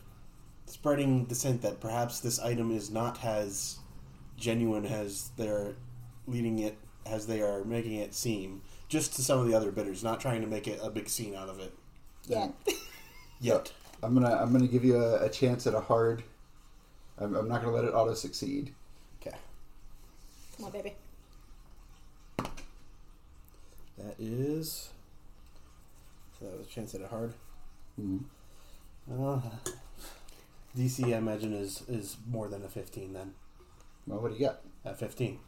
spreading the scent that perhaps this item is not as genuine as they're leading it as they are making it seem just to some of the other bidders not trying to make it a big scene out of it yeah. Yet I'm gonna I'm gonna give you a, a chance at a hard. I'm, I'm not gonna let it auto succeed. okay Come on, baby. that is so that was a chance at a hard Mhm. uh, dc i imagine is is more than a 15 then Well, what do you got? at 15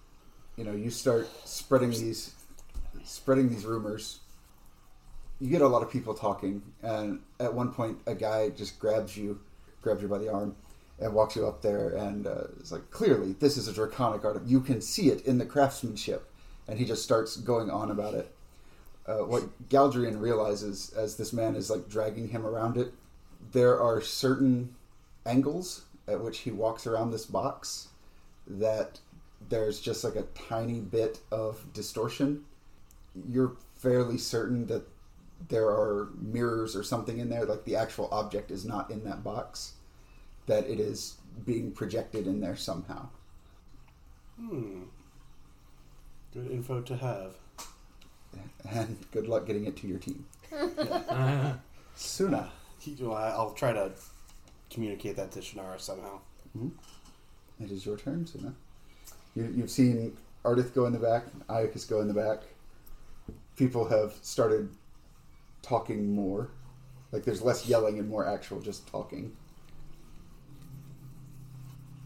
You know, you start spreading these spreading these rumors. You get a lot of people talking, and at one point, a guy just grabs you, grabs you by the arm, and walks you up there, and uh, it's like, clearly, this is a draconic art. You can see it in the craftsmanship, and he just starts going on about it. Uh, what Galdrien realizes as this man is like dragging him around it, there are certain angles at which he walks around this box that there's just like a tiny bit of distortion. You're fairly certain that there are mirrors or something in there, like the actual object is not in that box, that it is being projected in there somehow. hmm good info to have And good luck getting it to your team. Uh, Suna. He- I- I'll try to communicate that to Shannara somehow. It is your turn, Suna. You, you've seen Ardith go in the back, Iocus go in the back. People have started talking more. Like there's less yelling and more actual just talking.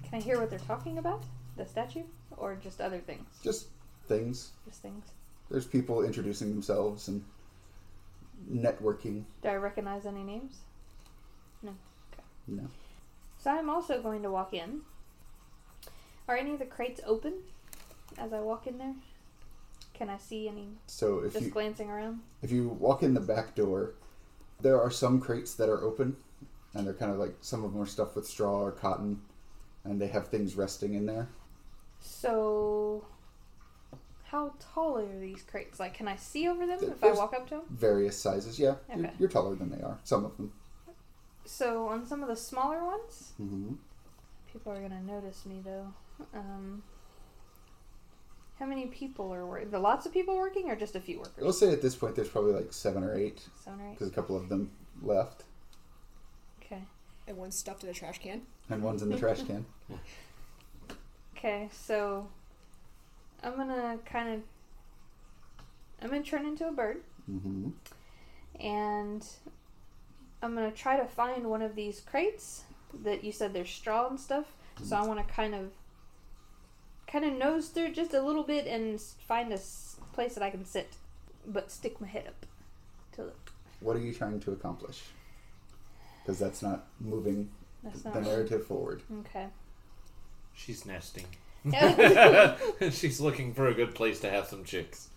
Can I hear what they're talking about? The statue? Or just other things? Just things. Just things. There's people introducing themselves and networking. Do I recognize any names? You know. So I'm also going to walk in. Are any of the crates open as I walk in there? Can I see any So if just you glancing around? if you walk in the back door, there are some crates that are open, and they're kind of like some of them are stuffed with straw or cotton, and they have things resting in there. So how tall are these crates? Like, can I see over them Th- if I there's- walk up to them? Various sizes, yeah. You're, you're taller than they are. Some of them. So on some of the smaller ones, hmm people are gonna notice me though. Um, how many people are working? The lots of people working, or just a few workers? We'll say at this point there's probably like seven or eight Seven or eight. because a couple of them left, Okay. And one's stuffed in a trash can. and one's in the trash can. Okay, so I'm gonna kind of I'm gonna turn into a bird, hmm and I'm gonna try to find one of these crates that you said there's straw and stuff. So I want to kind of kind of nose through just a little bit and find a place that I can sit, but stick my head up to look. What are you trying to accomplish? Because that's not moving That's the not narrative forward. okay. She's nesting. She's looking for a good place to have some chicks.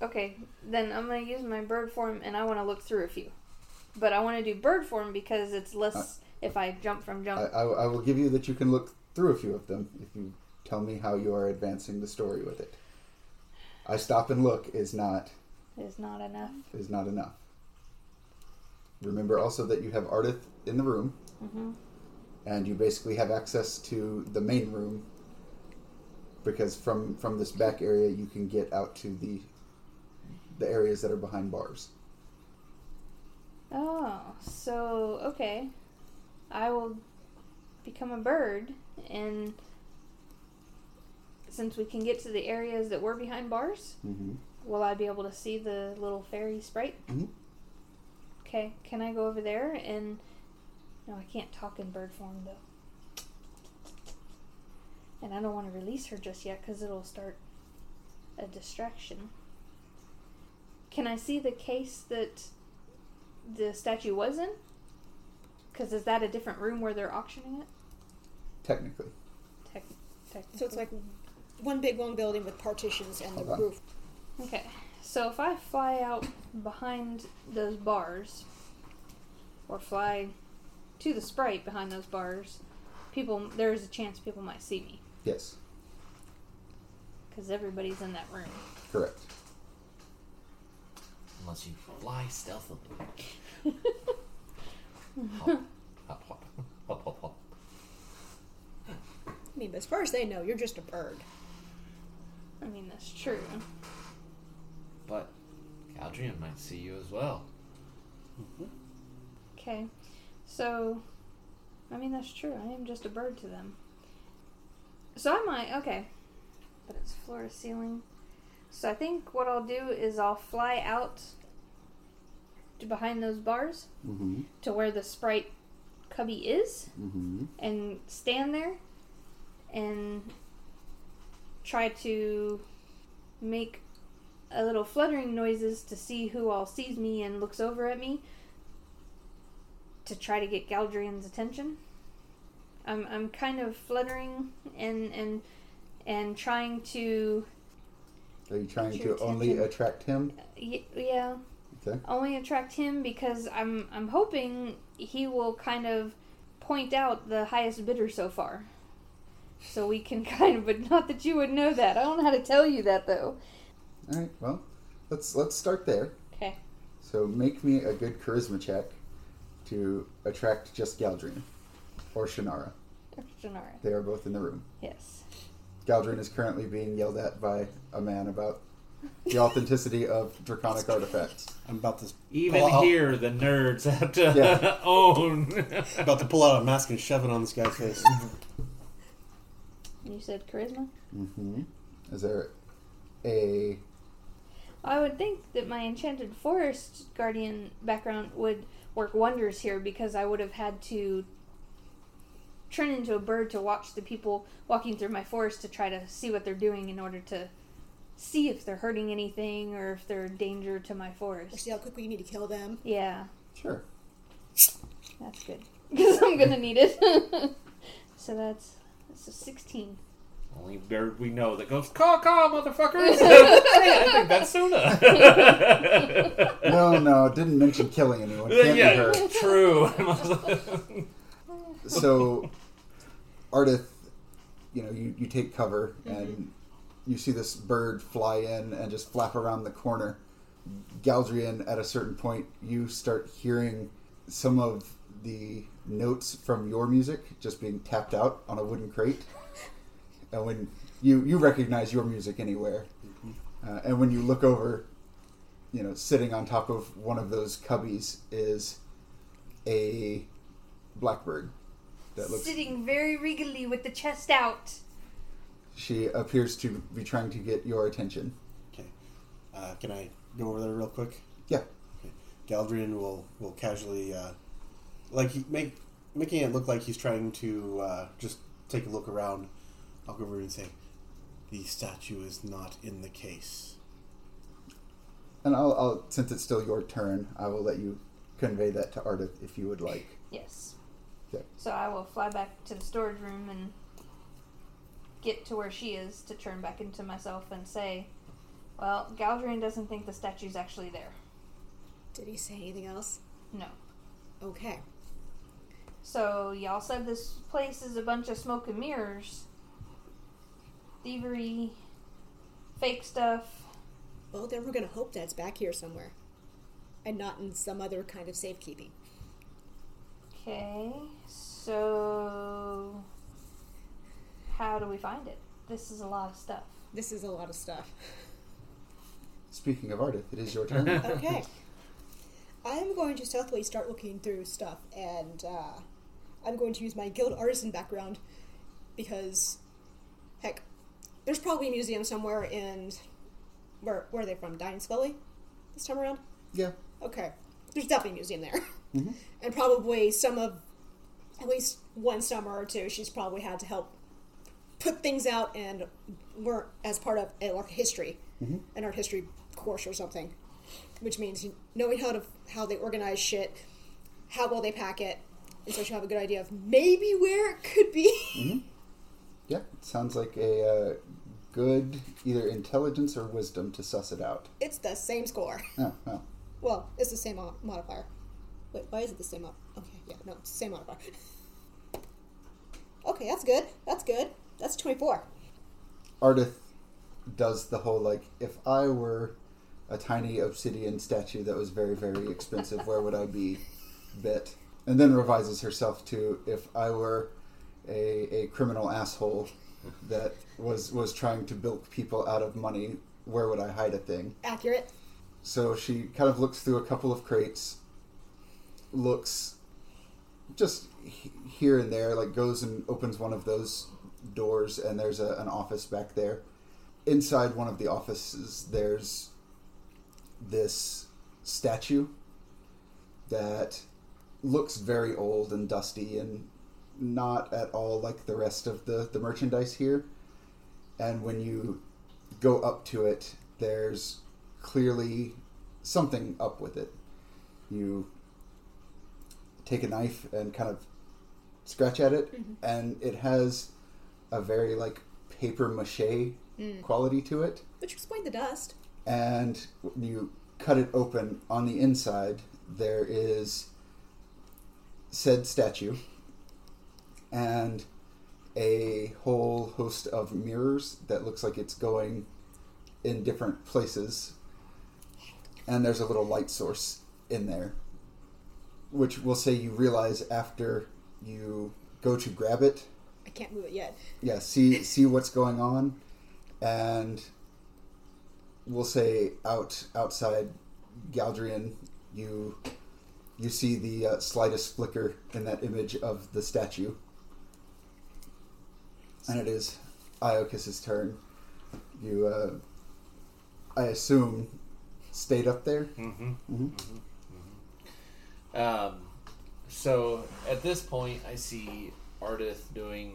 Okay. Then I'm gonna use my bird form, and I want to look through a few, but I want to do bird form because it's less uh, if I jump from I, jump. I, I will give you that you can look through a few of them if you tell me how you are advancing the story with it. I stop and look is not is not enough. is not enough. Remember also that you have Ardith in the room, hmm and you basically have access to the main room because from from this back area you can get out to the the areas that are behind bars. Oh, so okay. I will become a bird, and since we can get to the areas that were behind bars, Mm-hmm. will I be able to see the little fairy sprite? Mhm. Okay, can I go over there and. No, I can't talk in bird form though. And I don't want to release her just yet because it'll start a distraction. Can I see the case that the statue was in? Because is that a different room where they're auctioning it? Technically, Tec- technically. So it's like one big long building with partitions and the Hold on. roof. Okay, so if I fly out behind those bars, or fly to the sprite behind those bars, people there is a chance people might see me yes, because everybody's in that room. correct. Unless you fly stealthily. hop, hop, hop, hop, hop, hop. I mean, but as far as they know, you're just a bird. I mean that's true. But Galdrien might see you as well. Okay, so I mean that's true. I am just a bird to them. So I might okay, but it's floor to ceiling. So I think what I'll do is I'll fly out to behind those bars Mm-hmm. to where the sprite cubby is Mm-hmm. and stand there and try to make a little fluttering noises to see who all sees me and looks over at me to try to get Galdrien's attention. I'm I'm kind of fluttering and and and trying to Are you trying to only attention. attract him? y- yeah Okay. only attract him because I'm I'm hoping he will kind of point out the highest bidder so far. So we can kind of but not that you would know that. I don't know how to tell you that though. All right. Well, let's let's start there. Okay. So make me a good charisma check to attract just Galdrien or Shannara. Dr. Janara. They are both in the room. Yes. Galdrien is currently being yelled at by a man about the authenticity of draconic artifacts. I'm about to Even pull out, here, the nerds have to Yeah. own. about to pull out a mask and shove it on this guy's face. You said charisma? Mm-hmm. Is there a I would think that my enchanted forest guardian background would work wonders here because I would have had to turn into a bird to watch the people walking through my forest to try to see what they're doing in order to see if they're hurting anything or if they're a danger to my Or forest. see how quickly you need to kill them. Yeah, sure? that's good because I'm gonna need it. so that's that's a 16. Only bird we know that goes caw caw, motherfuckers. hey, I think that's Suna. No, no, didn't mention killing anyone. Can't be yeah, her. true. So, Ardith, you know, you, you take cover mm-hmm. and you see this bird fly in and just flap around the corner. Galdrien, at a certain point, you start hearing some of the notes from your music just being tapped out on a wooden crate. And when you you recognize your music anywhere, uh, and when you look over, you know, sitting on top of one of those cubbies is a blackbird that looks. Sitting very regally with the chest out. She appears to be trying to get your attention. Okay. Uh, can I go over there real quick? Yeah. Okay. Galdrien will will casually, uh, like he make making it look like he's trying to uh, just take a look around. I'll go over and say, "The statue is not in the case." And I'll, I'll since it's still your turn, I will let you convey that to Ardith if you would like. Yes. Okay. So I will fly back to the storage room and get to where she is to turn back into myself and say, well, Galdrien doesn't think the statue's actually there. Did he say anything else? No. Okay. So y'all said this place is a bunch of smoke and mirrors. Thievery, fake stuff. Well, then we're gonna hope that it's back here somewhere, and not in some other kind of safekeeping. Okay, so how do we find it? This is a lot of stuff. This is a lot of stuff. Speaking of Ardith, it is your turn. Okay. I'm going to stealthily start looking through stuff, and uh, I'm going to use my guild artisan background because, heck, there's probably a museum somewhere in where where are they from? Dying Scully, this time around. yeah. Okay, there's definitely a museum there, Mhm. and probably some of at least one summer or two, she's probably had to help put things out and work as part of a like history, Mhm. an art history course or something, which means knowing how to how they organize shit, how well they pack it, and so she'll have a good idea of maybe where it could be. Yeah. Sounds like a uh, good either intelligence or wisdom to suss it out. it's the same score. Oh, oh. Well, it's the same mo- modifier. Wait, why is it the same? Mod- okay, yeah, no, it's the same modifier. okay, that's good. That's good. That's twenty-four. Ardith does the whole like, if I were a tiny obsidian statue that was very, very expensive, where would I be? Bit. And then revises herself to, if I were a, a criminal asshole that was was trying to bilk people out of money, where would I hide a thing? Accurate. So she kind of looks through a couple of crates, looks just here and there, like goes and opens one of those doors, and there's a, an office back there. Inside one of the offices, there's this statue that looks very old and dusty and not at all like the rest of the, the merchandise here. And when you go up to it, there's clearly something up with it. You take a knife and kind of scratch at it, mm-hmm. and it has a very like paper mache mm. quality to it. Which explain the dust. And when you cut it open on the inside, there is said statue and a whole host of mirrors that looks like it's going in different places. And there's a little light source in there, which will say you realize after you go to grab it I can't move it yet. yeah see see what's going on and we'll say out outside galdrian you you see the uh, slightest flicker in that image of the statue and it is iocus's turn you uh, i assume stayed up there Mm-hmm. Mhm. Um, so at this point, I see Ardith doing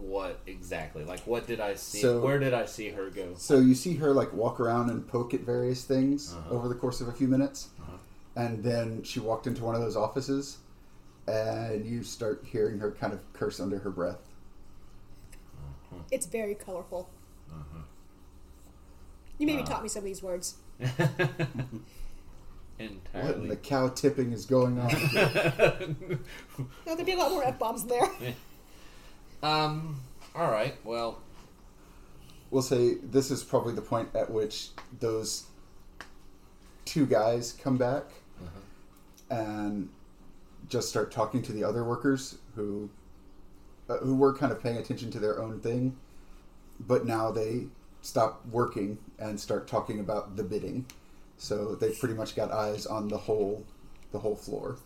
what exactly? Like, what did I see? So- Where did I see her go? So you see her like walk around and poke at various things Uh-huh. over the course of a few minutes, Uh-huh. And then she walked into one of those offices, and you start hearing her kind of curse under her breath. It's very colorful. Uh-huh. You maybe Wow. taught me some of these words. Entirely. What in the cow tipping is going on? No, there'd be a lot more f bombs in there. um. All right. Well, we'll say this is probably the point at which those two guys come back and just start talking to the other workers who uh, who were kind of paying attention to their own thing, but now they stop working and start talking about the bidding. So they pretty much got eyes on the whole the whole floor.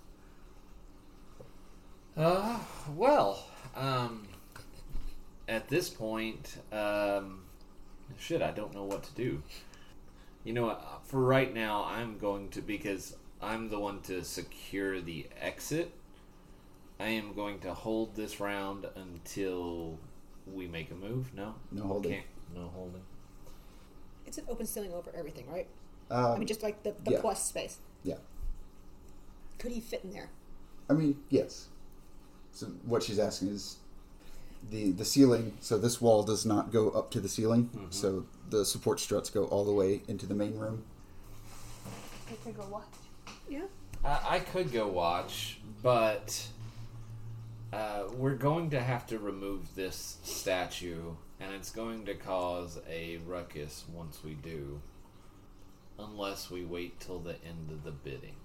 Uh, well, um, at this point, um, shit, I don't know what to do. You know what? For right now, I'm going to because I'm the one to secure the exit. I am going to hold this round until we make a move. No, No holding. Can't, no holding. It's an open ceiling over everything, right? Um, I mean, just like the, the yeah. plus space. yeah. Could he fit in there? I mean, yes. So what she's asking is the the ceiling. So this wall does not go up to the ceiling. So the support struts go all the way into the main room. I could go watch. Yeah. I, I could go watch, but uh, we're going to have to remove this statue, and it's going to cause a ruckus once we do, unless we wait till the end of the bidding.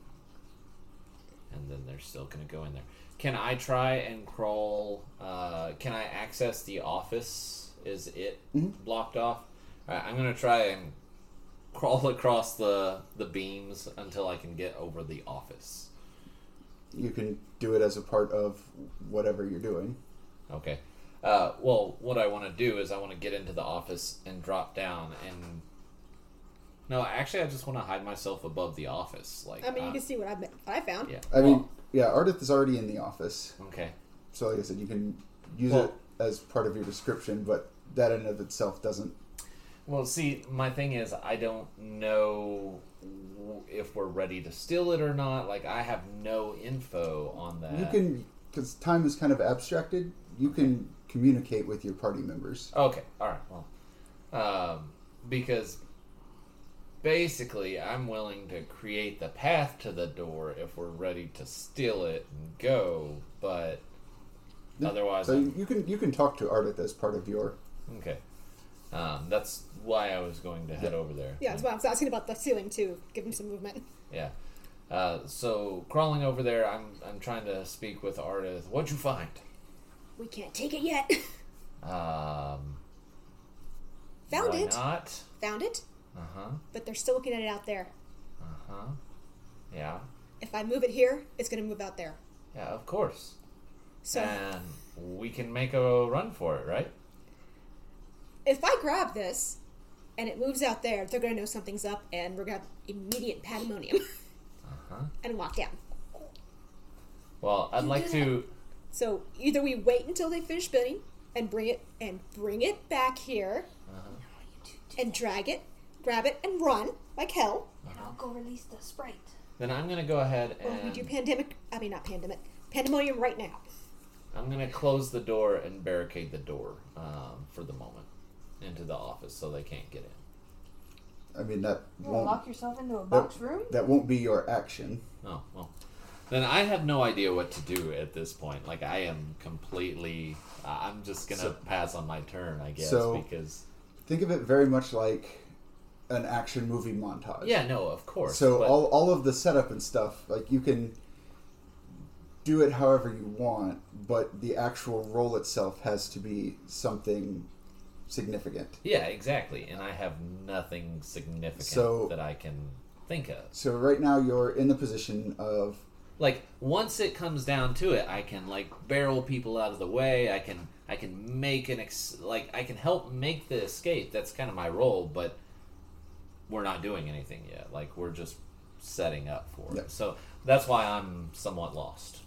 And then they're still going to go in there. Can I try and crawl? Uh, can I access the office? Is it Mhm. blocked off? All right, I'm going to try and crawl across the the beams until I can get over the office. You can do it as a part of whatever you're doing. Okay. Uh, well, what I want to do is I want to get into the office and drop down and. No, actually, I just want to hide myself above the office. Like, I mean, you uh, can see what I've been, I found. yeah. I mean, yeah, Ardith is already in the office. Okay. So like I said, you can use Well- it as part of your description, but that in and of itself doesn't. Well, see, my thing is, I don't know if we're ready to steal it or not. Like, I have no info on that. You can, because time is kind of abstracted. You can communicate with your party members. Okay, all right. Well, um, because basically, I'm willing to create the path to the door if we're ready to steal it and go. But Yeah, otherwise, So I'm- you can you can talk to Ardith as part of your. okay. Um, that's why I was going to head over there. Yeah, that's why I was asking about the ceiling too. Give him some movement. Yeah. Uh, so crawling over there, I'm I'm trying to speak with Ardith. What'd you find? We can't take it yet. Um, Found why it. Not. Found it, Uh huh. but they're still looking at it out there. Uh huh. Yeah. If I move it here, it's going to move out there. Yeah. Of course. So and we can make a run for it, right? If I grab this and it moves out there, they're going to know something's up, and we're going to have immediate pandemonium Uh-huh. and walk down. Well, I'd You like to. So either we wait until they finish building and bring it and bring it back here Uh-huh. and drag it, grab it, and run like hell, And I'll go release the sprite. Then I'm gonna go ahead or we do and pandemic. I mean, not pandemic. Pandemonium right now. I'm gonna close the door and barricade the door um, for the moment into the office so they can't get in. I mean that You won't lock yourself into a box room? that won't be your action. Oh well. Then I have no idea what to do at this point. Like I am completely. I- I'm just gonna So- pass on my turn, I guess, So- because Think of it very much like an action movie montage. yeah, no, of course. So but- all all of the setup and stuff, like you can do it however you want, but the actual role itself has to be something significant. yeah, exactly. And I have nothing significant So- that I can think of. So right now you're in the position of like once it comes down to it i can like barrel people out of the way i can i can make an ex- like i can help make the escape that's kind of my role but we're not doing anything yet like we're just setting up for Yeah. it so that's why i'm somewhat lost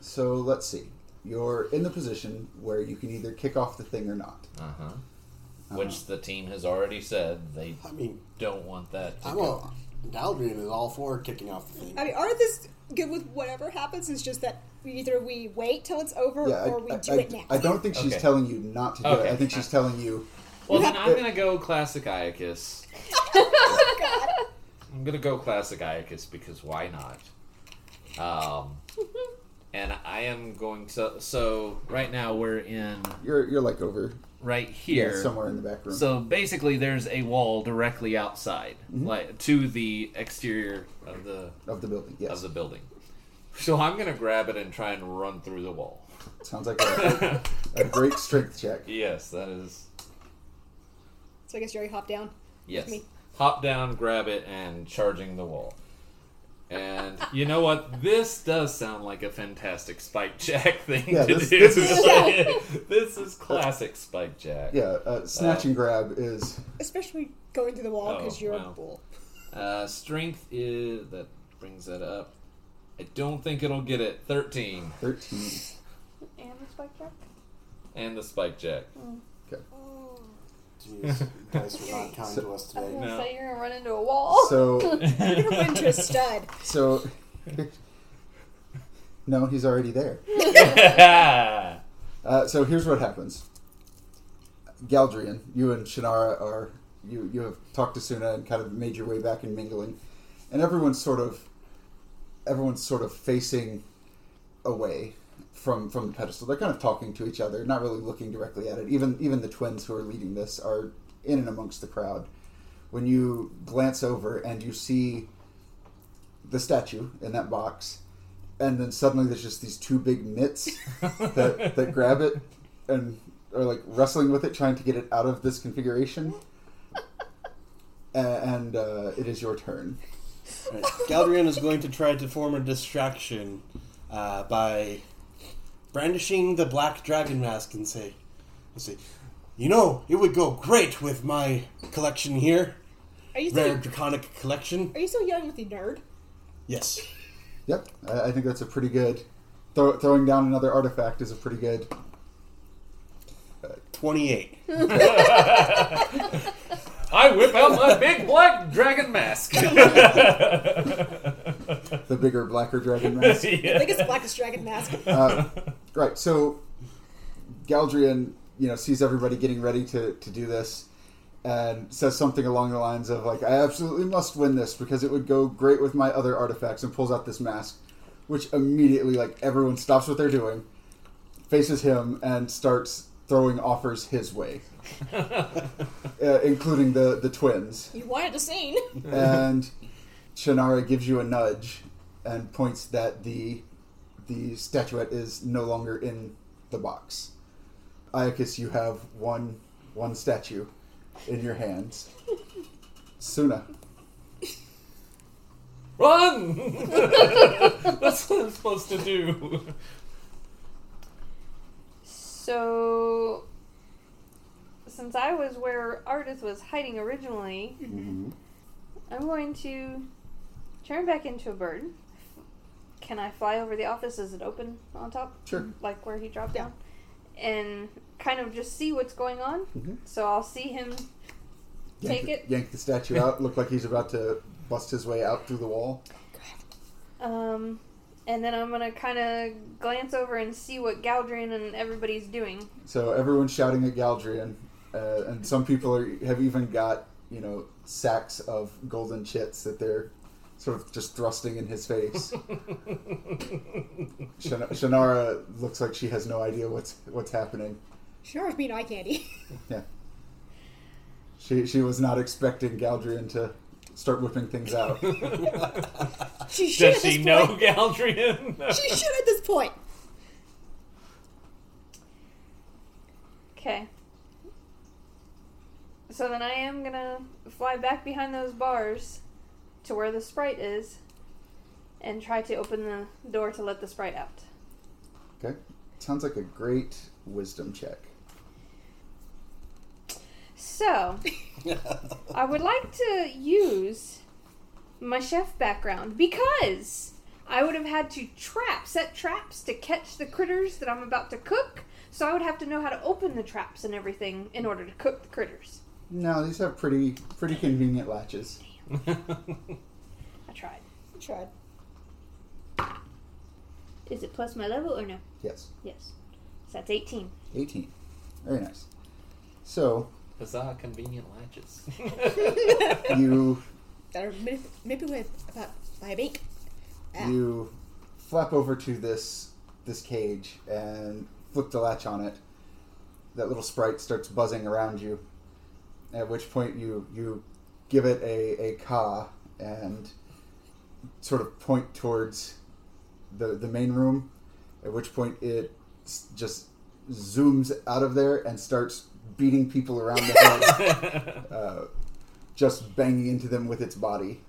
so let's see. You're in the position where you can either kick off the thing or not. Uh-huh. Which the team has already said they I mean, don't want that to I'm go. a Galdrien is all for kicking off the thing. I mean, Ardith is good with whatever happens. It's just that either we wait till it's over Yeah, or I, we I, do I, it now. I don't think she's Okay. telling you not to do Okay. it. I think she's telling you well then i'm gonna go classic iocus oh I'm gonna go classic Iocus because why not? Um, and I am going to. so right now we're in You're you're like over right here, yeah, here. somewhere in the back room. So basically, there's a wall directly outside, Mm-hmm. like to the exterior of the of the building, yes. of the building. So I'm gonna grab it and try and run through the wall. Sounds like a, a great strength check. Yes, that is So I guess you already hop down. yes. me. Hop down, grab it, and charging the wall. And you know what? This does sound like a fantastic Spike Jack thing Yeah, to this- do. this is- This is classic Spike Jack. Yeah, uh, snatch and grab is Especially going through the wall because Oh, you're wow. a bull. Uh, strength is that brings that up. I don't think it'll get it. Thirteen, thirteen. And the spike jack? and the Spike Jack. Jeez, dice are not kind to us I was today. gonna No. say you're gonna run into a wall. So You're gonna run into a stud. so. no, he's already there. Uh, so here's what happens. Galdrien, you and Shannara are you you have talked to Suna and kind of made your way back and mingling, and everyone's sort of everyone's sort of facing away from from the pedestal. They're kind of talking to each other, not really looking directly at it. Even even the twins who are leading this are in and amongst the crowd. When you glance over and you see the statue in that box, and then suddenly there's just these two big mitts that, that grab it and are like wrestling with it, trying to get it out of this configuration. And uh, it is your turn. Right. Galdrien is going to try to form a distraction uh, by brandishing the black dragon mask and say, let's see, you know, it would go great with my collection here, Are you rare still, draconic collection. are you still young with the nerd? Yes. Yep, I, I think that's a pretty good. Throw, throwing down another artifact is a pretty good. Uh, 28. I whip out my big black dragon mask. The bigger, blacker dragon mask. The biggest blackest dragon mask. Uh, right. So Galdrien, you know, sees everybody getting ready to, to do this and says something along the lines of like, I absolutely must win this because it would go great with my other artifacts and pulls out this mask, which immediately like everyone stops what they're doing, faces him and starts throwing offers his way. uh, including the, the twins. You wanted a scene. and Shannara gives you a nudge and points that the the statuette is no longer in the box. Iocus, you have one one statue in your hands. Suna, Run! That's what I'm supposed to do. So, since I was where Ardith was hiding originally, mm-hmm. I'm going to turn back into a bird. Can I fly over the office? Is it open on top? Sure. Like where he dropped Yeah. down? And kind of just see what's going on. Mhm. So I'll see him yank, take it. yank the statue out. Look like he's about to bust his way out through the wall. Um, and then I'm gonna kind of glance over and see what Galdrien and everybody's doing. So everyone's shouting at Galdrien, uh, and some people are, have even got you know sacks of golden chits that they're sort of just thrusting in his face. Shana- Shannara looks like she has no idea what's what's happening. Sure, being eye candy. Yeah, she she was not expecting Galdrien to start whipping things out. She should Does at she this know point. Galdrien? She should at this point. Okay. So then I am gonna fly back behind those bars to where the sprite is and try to open the door to let the sprite out. Okay, sounds like a great wisdom check. So, I would like to use my chef background because I would have had to trap, set traps to catch the critters that I'm about to cook. So I would have to know how to open the traps and everything in order to cook the critters. No, these have pretty pretty convenient latches. I tried. I tried. Is it plus my level or no? Yes, Yes. So that's 18. eighteen. Very nice. So Huzzah, convenient latches. you That are manip- manipulated about by a bank. Ah. you flap over to this this cage and flip the latch on it, that little sprite starts buzzing around you. At which point you you give it a, a ka and sort of point towards the the main room. At which point it just zooms out of there and starts beating people around the head, uh, just banging into them with its body.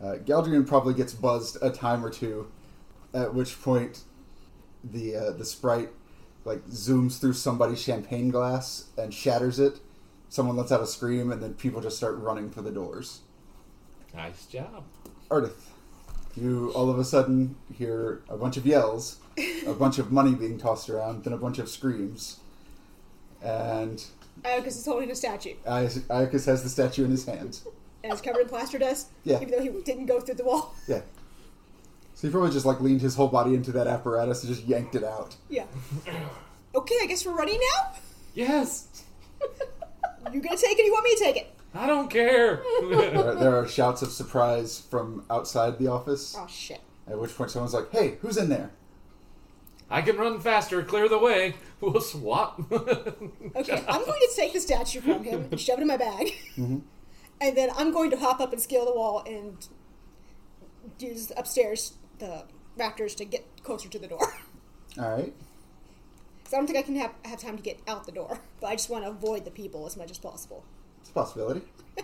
Uh, Galdrien probably gets buzzed a time or two, at which point the uh, the sprite like zooms through somebody's champagne glass and shatters it. Someone lets out a scream, and then people just start running for the doors. nice job. Ardith, you all of a sudden hear a bunch of yells, a bunch of money being tossed around, then a bunch of screams, and Iocus is holding a statue, Iocus Iocus has the statue in his hands. and it's covered in plaster dust. Yeah. Even though he didn't go through the wall. Yeah. So he probably just like leaned his whole body into that apparatus and just yanked it out. Yeah. Okay, I guess we're running now. Yes, You gonna take it? or You want me to take it? I don't care. There are, there are shouts of surprise from outside the office, Oh shit. at which point someone's like, "Hey, who's in there?" I can run faster. Clear the way. We'll swap. Okay, I'm going to take the statue from him and shove it in my bag, mm-hmm. and then I'm going to hop up and scale the wall and use upstairs the rafters to get closer to the door. All right. So I don't think I can have, have time to get out the door, but I just want to avoid the people as much as possible. It's a possibility.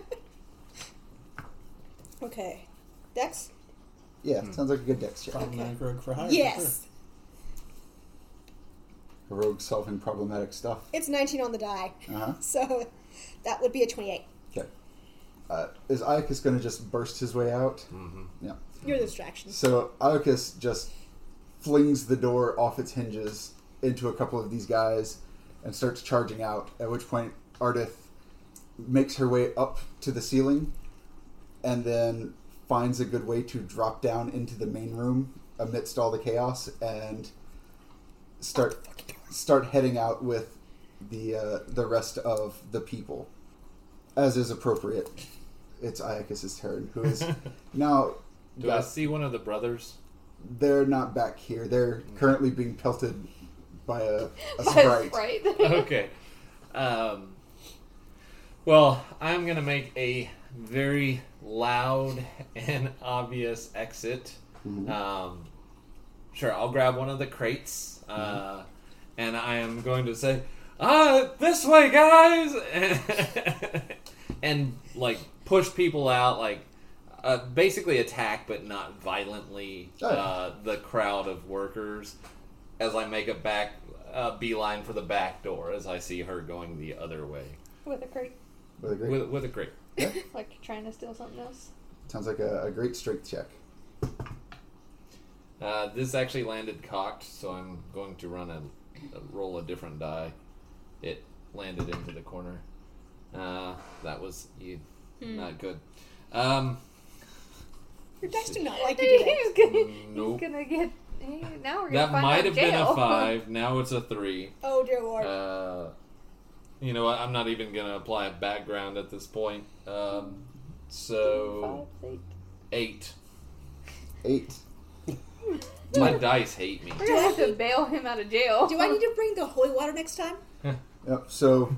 Okay, Dex. Yeah, sounds like a good dex check. Problematic rogue for hire. Yes, A rogue solving problematic stuff. it's 19 on the die, Uh huh. so that would be a 28. Okay. Uh, is Iocus going to just burst his way out? hmm Yeah. You're the distraction. So Iocus just flings the door off its hinges into a couple of these guys and starts charging out. At which point, Ardith makes her way up to the ceiling and then finds a good way to drop down into the main room amidst all the chaos and start start heading out with the uh, the rest of the people as is appropriate. It's Iocus's turn, who is now Do I see one of the brothers? they're not back here. They're currently being pelted by a, a By a sprite. sprite. okay. Um, well, I'm gonna make a very loud and obvious exit. Um, sure, I'll grab one of the crates, uh, and I am going to say, "Ah, this way, guys!" and like push people out, like uh, basically attack, but not violently. Oh. Uh, the crowd of workers as I make a back uh, beeline for the back door as I see her going the other way With a crate. With a great, with, with a crate. Like you're trying to steal something else. sounds like a, a great strength check. Uh, this actually landed cocked, so I'm going to run a, a roll a different die. It landed into the corner. Uh, that was you, not good. Um, Your dice do not like you today. he's gonna, Nope. he's gonna get. Hey, Now we're that might out have been a five. Now it's a three. Oh dear lord. Uh, you know what? I'm not even going to apply a background at this point. Um, so Five, eight. eight. Eight. My dice hate me. We're gonna have to bail him out of jail. Do I need to bring the holy water next time? Yep. So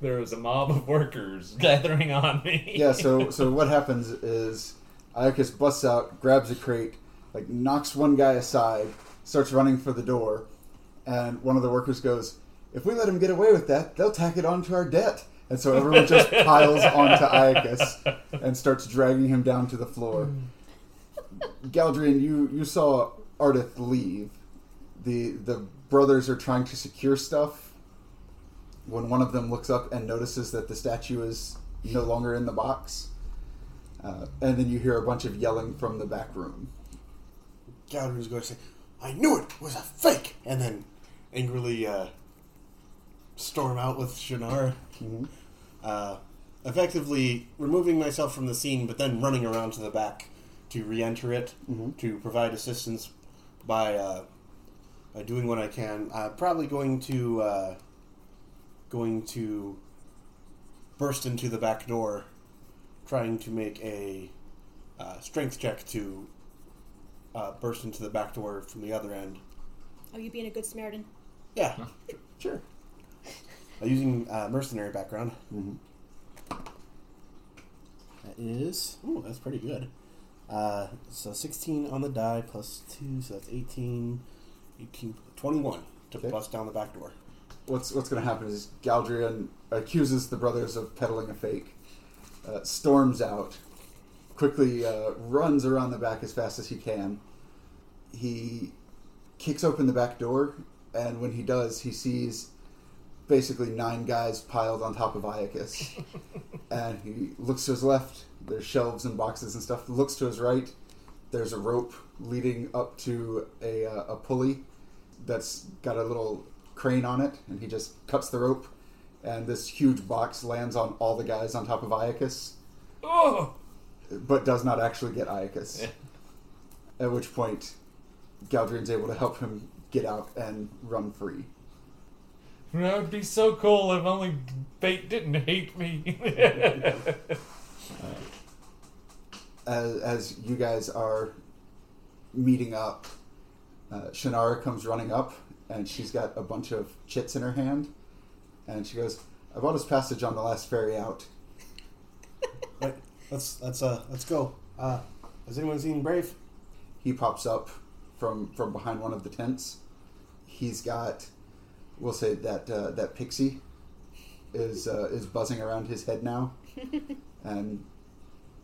There was a mob of workers gathering on me. yeah. So so what happens is Iocus busts out, grabs a crate, like knocks one guy aside, starts running for the door, and one of the workers goes, "If we let him get away with that, they'll tack it onto our debt." And so everyone just piles onto Iocus and starts dragging him down to the floor. Galdrien, you you saw Ardith leave. The the brothers are trying to secure stuff. When one of them looks up and notices that the statue is no longer in the box, uh, and then you hear a bunch of yelling from the back room. Galdrien's going to say, I knew it was a fake! And then angrily uh, storm out with Shannara. Uh, effectively removing myself from the scene, but then running around to the back to re enter it to provide assistance by, uh, by doing what I can. Uh, probably going to. Uh, going to burst into the back door, trying to make a uh, strength check to uh, burst into the back door from the other end. Oh, you being a good Samaritan. Yeah, Sure. uh, using uh, mercenary background. Mhm. That is, ooh, that's pretty good. Uh, so 16 on the die plus 2, so that's 18, 18 21 to Okay. bust down the back door. What's what's going to happen is Galdrien accuses the brothers of peddling a fake, uh, storms out, quickly uh, runs around the back as fast as he can. He kicks open the back door, and when he does, he sees basically nine guys piled on top of Iocus. and he looks to his left. There's shelves and boxes and stuff. Looks to his right. There's a rope leading up to a, uh, a pulley that's got a little crane on it, and he just cuts the rope, and this huge box lands on all the guys on top of Iocus, Oh! But does not actually get Iocus. At which point, Galdrien's able to help him get out and run free. That would be so cool if only Bait didn't hate me. As, as you guys are meeting up, uh, Shannara comes running up, and she's got a bunch of chits in her hand, and she goes, "I bought us passage on the last ferry out." Right, let's let's uh let's go. Uh, has anyone seen Brave? he pops up from from behind one of the tents. He's got, we'll say that uh, that pixie is uh, is buzzing around his head now, and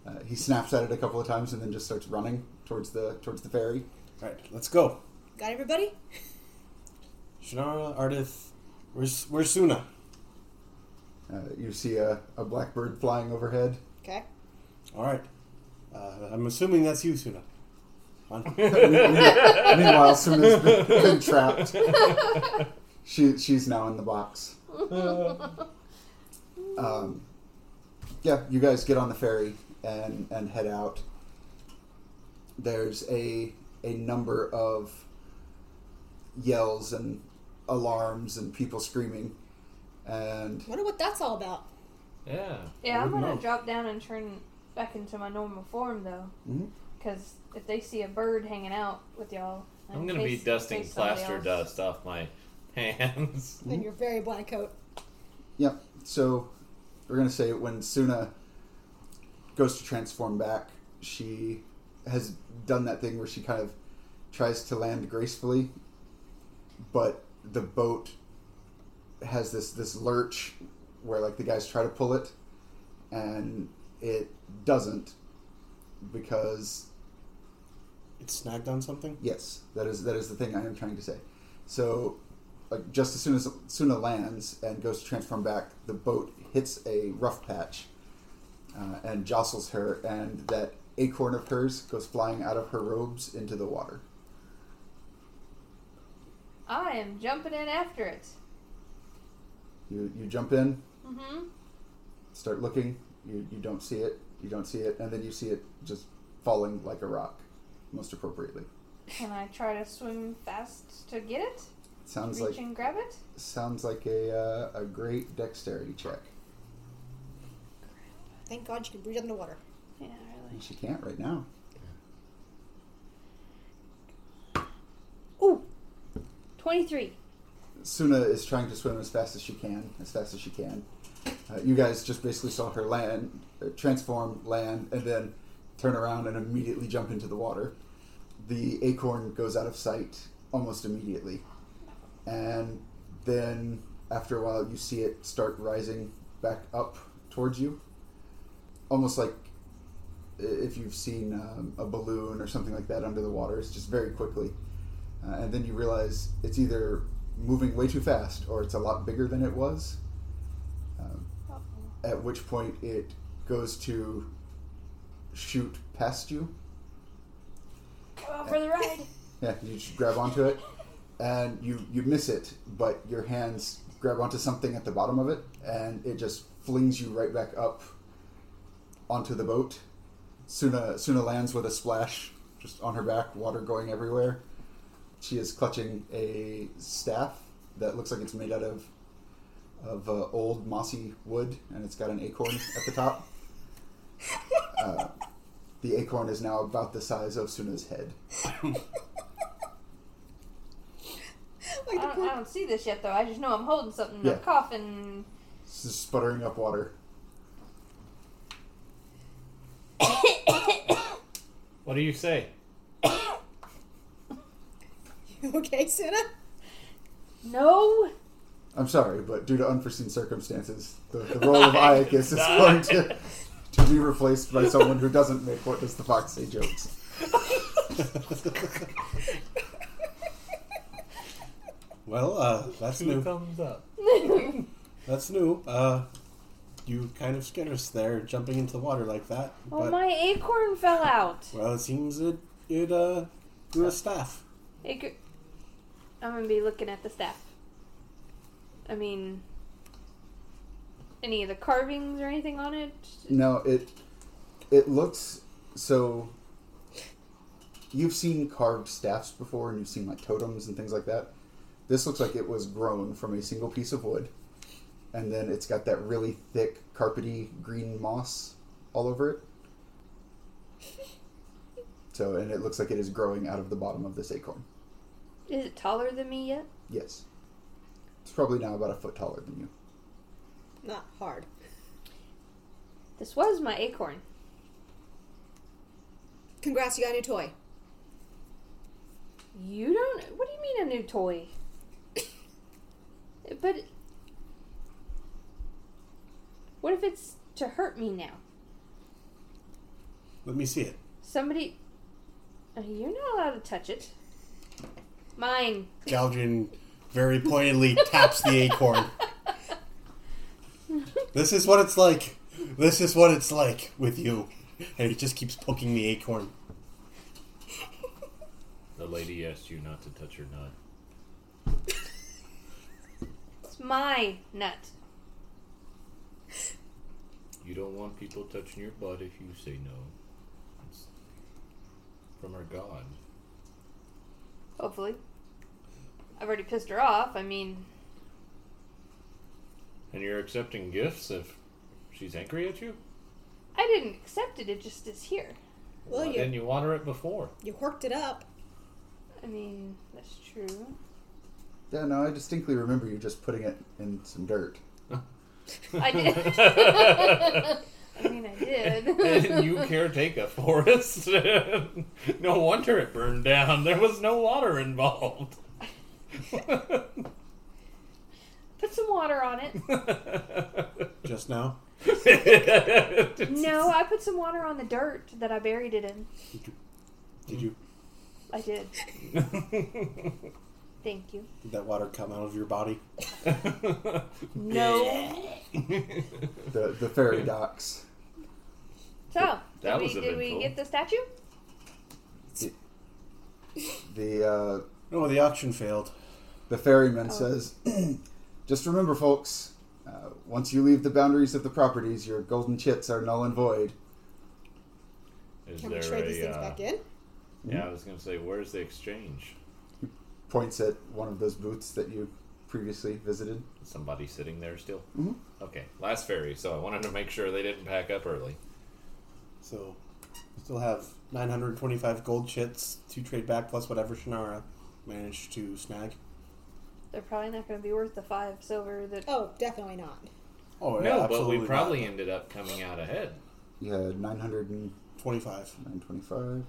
uh, he snaps at it a couple of times and then just starts running towards the towards the ferry. All right, let's go. Got everybody? Shannara, Ardith, where's where's Suna? Uh, you see a, a blackbird flying overhead. Okay. All right, uh, I'm assuming that's you, Suna. Meanwhile, Suna's been, been trapped. She she's now in the box. Um, yeah, you guys get on the ferry and and head out. There's a a number of yells and alarms and people screaming, and Wonder what that's all about. Yeah. Yeah, I'm wouldn't gonna know. drop down and turn back into my normal form though, mm-hmm. because if they see a bird hanging out with y'all, I'm gonna be dusting plaster dust off my hands. And your very black coat. Yep. So we're gonna say when Suna goes to transform back, she has done that thing where she kind of tries to land gracefully, but the boat has this this lurch where like the guys try to pull it, and it doesn't because It's snagged on something. Yes, that is that is the thing I am trying to say. So, like just as soon as Suna lands and goes to transform back, the boat hits a rough patch uh, and jostles her, and that acorn of hers goes flying out of her robes into the water. I am jumping in after it. You you jump in, Mm-hmm. start looking. You you don't see it. You don't see it, and then you see it just falling like a rock, most appropriately. Can I try to swim fast to get it? Sounds Reach like and grab it? sounds like a uh, a great dexterity check. Thank God you can breathe underwater. Yeah, really. She can't right now. Ooh, twenty-three. Suna is trying to swim as fast as she can, as fast as she can. Uh, you guys just basically saw her land, uh, transform, land, and then turn around and immediately jump into the water. The acorn goes out of sight almost immediately. And then, after a while, you see it start rising back up towards you. Almost like if you've seen um, a balloon or something like that under the water, it's just very quickly. Uh, and then you realize it's either moving way too fast or it's a lot bigger than it was. At which point it goes to shoot past you. Come out for the ride. Yeah, you just grab onto it, and you you miss it, but your hands grab onto something at the bottom of it, and it just flings you right back up onto the boat. Suna Suna lands with a splash, just on her back, water going everywhere. She is clutching a staff that looks like it's made out of of uh, old mossy wood, and it's got an acorn at the top. Uh, the acorn is now about the size of Suna's head. I, don't see this yet, though. I just know I'm holding something. Yeah. I'm coughing. It's just sputtering up water. What do you say? You okay, Suna? No. I'm sorry, but due to unforeseen circumstances, the, the role of Iocus is going to, to be replaced by someone who doesn't make what does the fox say jokes. Well, uh, that's new. thumbs up. That's new. Uh, you kind of scared us there, jumping into the water like that. Oh, but, my acorn fell out. well, it seems it it uh grew a staff. Acor- I'm gonna be looking at the staff. I mean, any of the carvings or anything on it? No, it it looks so. You've seen carved staffs before, and you've seen like totems and things like that. This looks like it was grown from a single piece of wood, and then it's got that really thick, carpety green moss all over it. So, and it looks like it is growing out of the bottom of this acorn. Is it taller than me yet? Yes, it's probably now about a foot taller than you. Not hard. This was my acorn. Congrats, you got a new toy. You don't. What do you mean a new toy? but what if it's to hurt me now? Let me see it. Somebody. You're not allowed to touch it. Mine. Galdrien very pointedly taps the acorn. This is what it's like. This is what it's like with you. And he just keeps poking the acorn. The lady asked you not to touch her nut. It's my nut. You don't want people touching your butt if you say no. It's from our God. Hopefully. I've already pissed her off. I mean, And you're accepting gifts if she's angry at you? I didn't accept it. It just is here. Well, Why you didn't you water it before? you horked it up. I mean, that's true. Yeah, no, I distinctly remember you just putting it in some dirt. I did. I mean, I did. and you caretake a forest. no wonder it burned down. There was no water involved. Put some water on it. Just now. No, I put some water on the dirt that I buried it in. Did you Did you? I did. Thank you. did that water come out of your body? No. The the fairy docks. So, That did, was we, did we get the statue? The uh, No, the auction failed. The ferryman Oh. says, "Just remember, folks. Uh, once you leave the boundaries of the properties, your golden chits are null and void. Is Can we there trade these things uh, back in? Yeah, I was going to say, where's the exchange? He points at one of those booths that you previously visited. Is somebody sitting there still? Mhm. Okay, last ferry, so I wanted to make sure they didn't pack up early. So we still have 925 gold chits to trade back plus whatever Shannara managed to snag. They're probably not going to be worth the five silver that. Oh, definitely not. Oh no, but absolutely we probably not. ended up coming out ahead. Yeah, had 900 and 25. 925.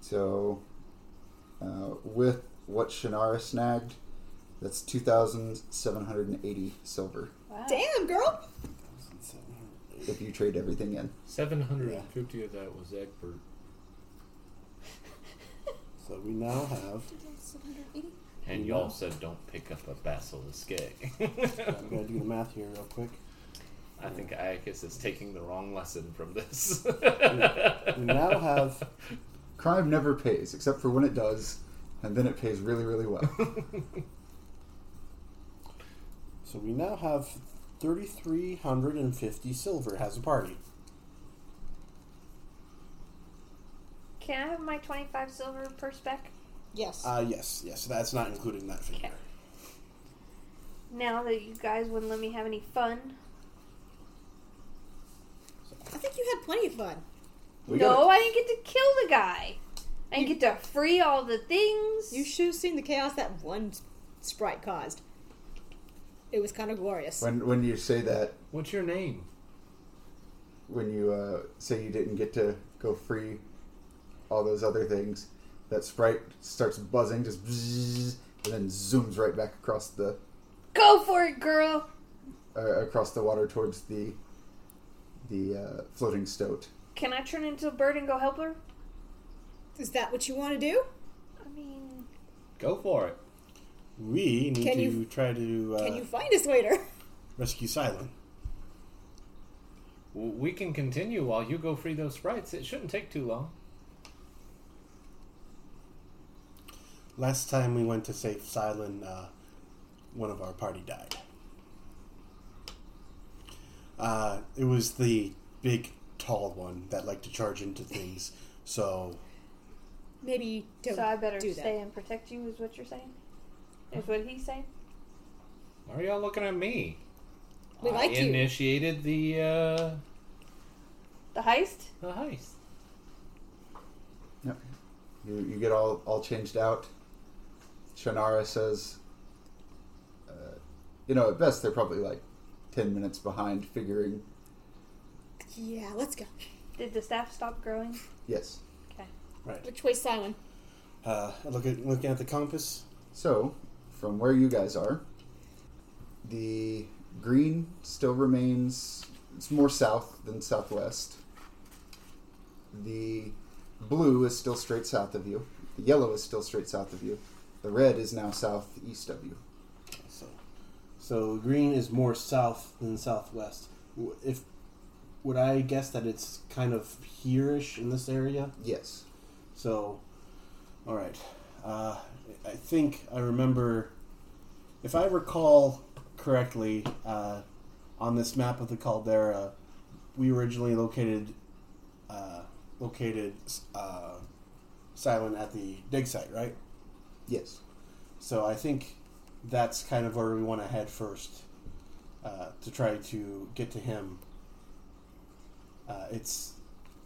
So, uh, with what Shannara snagged, that's 2,780 silver Wow. Damn, girl. if you trade everything in. 750 of that was Egbert. So we now have. And y'all said don't pick up a basilisk egg. I'm going to do the math here real quick. I think Iocus is taking the wrong lesson from this. We now have Crime never pays, except for when it does, and then it pays really, really well. so we now have 3,350 silver has a party. Can I have my 25 silver per spec? Yes. Uh, yes, yes, that's not including that figure. Okay. Now that you guys wouldn't let me have any fun. I think you had plenty of fun. We no, got I didn't get to kill the guy. and get to free all the things. You should have seen the chaos that one sprite caused. It was kind of glorious. When when you say that, What's your name? when you uh, say you didn't get to go free all those other things, that sprite starts buzzing, just bzzz, and then zooms right back across the Go for it, girl. uh, across the water towards the the uh, floating stoat. Can I turn into a bird and go help her? Is that what you want to do? I mean, Go for it. We need Can to you- try to uh, Can you find us later? rescue Silent. We can continue while you go free those sprites. It shouldn't take too long. Last time we went to save Silent, uh, one of our party died. Uh, it was the big, tall one that liked to charge into things. So Maybe don't so I better do that. stay and protect you, is what you're saying? Is what he's saying? Why are y'all looking at me? We I like you. initiated the uh, The heist? the heist. Yep. You you get all all changed out. Shannara says, uh, you know, at best they're probably like ten minutes behind figuring. Yeah, let's go. Did the staff stop growing? Yes. Okay. Right, Which way, Simon? uh, look at looking at the compass. So, from where you guys are, the green still remains. It's more south than southwest. The blue is still straight south of you. The yellow is still straight south of you. The red is now southeast of you. So, so green is more south than southwest. If would I guess that it's kind of here-ish in this area? Yes. So, all right. Uh, I think I remember, if I recall correctly, uh, on this map of the caldera, we originally located uh, located uh, Silent at the dig site, right? Yes. So I think that's kind of where we want to head first uh, to try to get to him. Uh, it's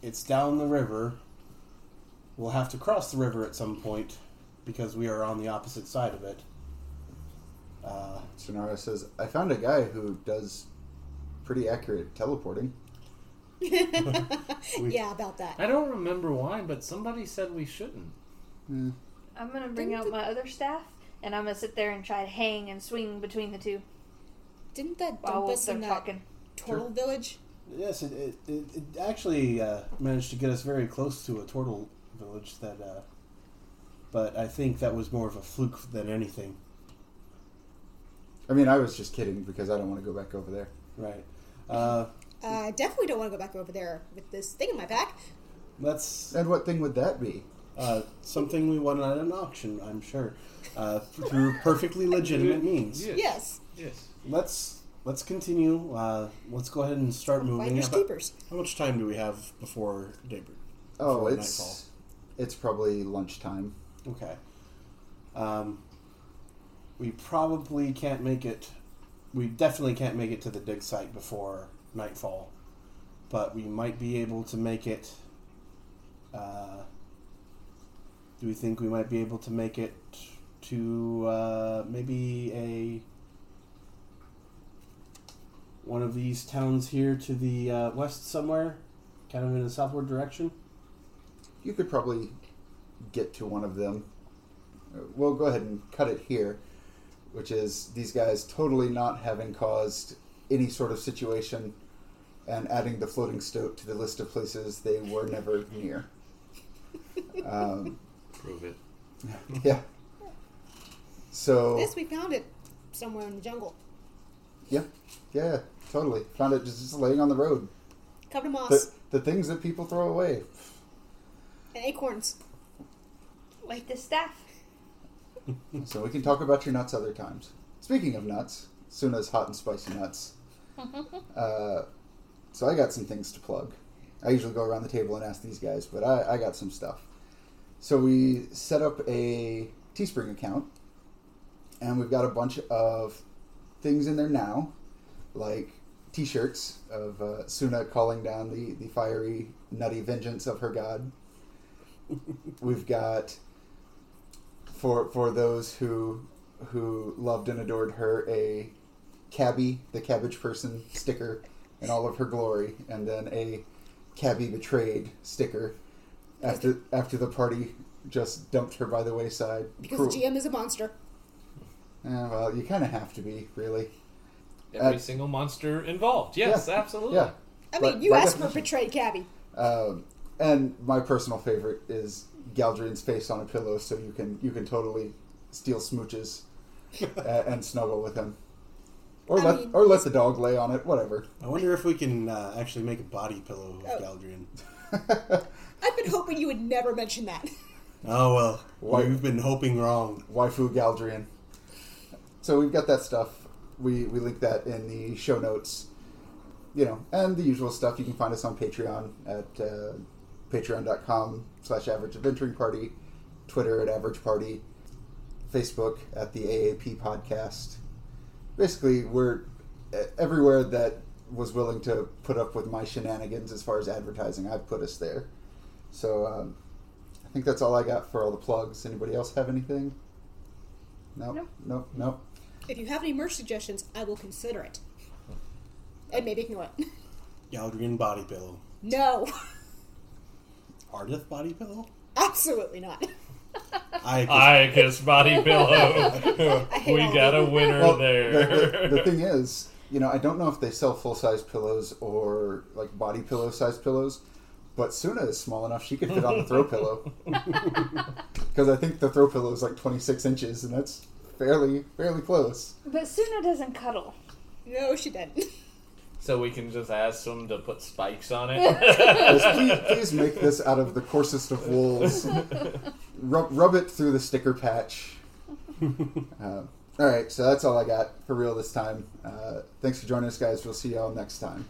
it's down the river. We'll have to cross the river at some point because we are on the opposite side of it. Uh, Shannara says, I found a guy who does pretty accurate teleporting. yeah, about that. I don't remember why, but somebody said we shouldn't. Hmm. I'm gonna bring Didn't out the- my other staff and I'm gonna sit there and try to hang and swing between the two Didn't that while dump us they're in that talking. turtle village? yes, it, it, it, it actually uh, managed to get us very close to a turtle village. That, uh, but I think that was more of a fluke than anything. I mean, I was just kidding because I don't want to go back over there. Right. Uh, Uh, I definitely don't want to go back over there with this thing in my back. let's And what thing would that be? Uh, something we won at an auction, I'm sure, uh, through perfectly legitimate means. Yes. Yes. Let's let's continue. Uh, let's go ahead and start moving. Finders How, keepers. how much time do we have before daybreak? Oh, Before it's nightfall. it's probably lunchtime. Okay. Um, we probably can't make it. We definitely can't make it to the dig site before nightfall, but we might be able to make it. Uh, do we think we might be able to make it to uh, maybe a one of these towns here to the uh, west somewhere, kind of in a southward direction? You could probably get to one of them. Uh, We'll go ahead and cut it here, which is these guys totally not having caused any sort of situation and adding the floating stoat to the list of places they were never near. Um, Prove it. yeah. So Yes, we found it somewhere in the jungle. yeah, yeah, totally found it just, just laying on the road. Covered in moss The, the things that people throw away. and acorns. Like the staff. So we can talk about your nuts other times. Speaking of nuts, Suna's hot and spicy nuts. Uh, so I got some things to plug. I usually go around the table and ask these guys, but I, I got some stuff. So we set up a Teespring account, and we've got a bunch of things in there now, like T-shirts of uh, Suna calling down the, the fiery, nutty vengeance of her god. we've got for for those who who loved and adored her a cabbie, the cabbage person sticker in all of her glory, and then a cabbie betrayed sticker after after the party just dumped her by the wayside. Because Cruel- the GM is a monster. Eh, well, you kind of have to be, really. Every Uh, single monster involved. Yes, Yeah. absolutely. Yeah. I But mean, you asked for a betrayed cabbie. Um, and my personal favorite is Galdrien's face on a pillow, so you can you can totally steal smooches uh, and snuggle with him, or I let mean- or let the dog lay on it, whatever. I wonder if we can uh, actually make a body pillow of Oh. Galdrien. I've been hoping you would never mention that. Oh well, Why- you've been hoping wrong. Waifu Galdrien. So we've got that stuff. We we link that in the show notes. You know, and the usual stuff. You can find us on Patreon at uh, patreon.com slash average adventuring party, Twitter at average party, Facebook at the AAP podcast. Basically, we're everywhere that was willing to put up with my shenanigans as far as advertising. I've put us there. So um, I think that's all I got for all the plugs. Anybody else have anything? Nope. No. Nope. Nope. If you have any merch suggestions, I will consider it. And maybe ignore it. Galdrien body pillow. No, Ardith body pillow? absolutely not. I, I kiss body pillow. We got a winner Well, there. The, the, the thing is, you know, I don't know if they sell full size pillows or like body pillow size pillows, but Suna is small enough she could fit on the throw pillow. Because I think the throw pillow is like 26 inches, and that's fairly fairly close. But Suna doesn't cuddle. No, she didn't. So we can just ask them to put spikes on it. Just please, please make this out of the coarsest of wools. rub, rub it through the sticker patch. Uh, all right, so that's all I got for real this time. Uh, thanks for joining us, guys. We'll see y'all next time.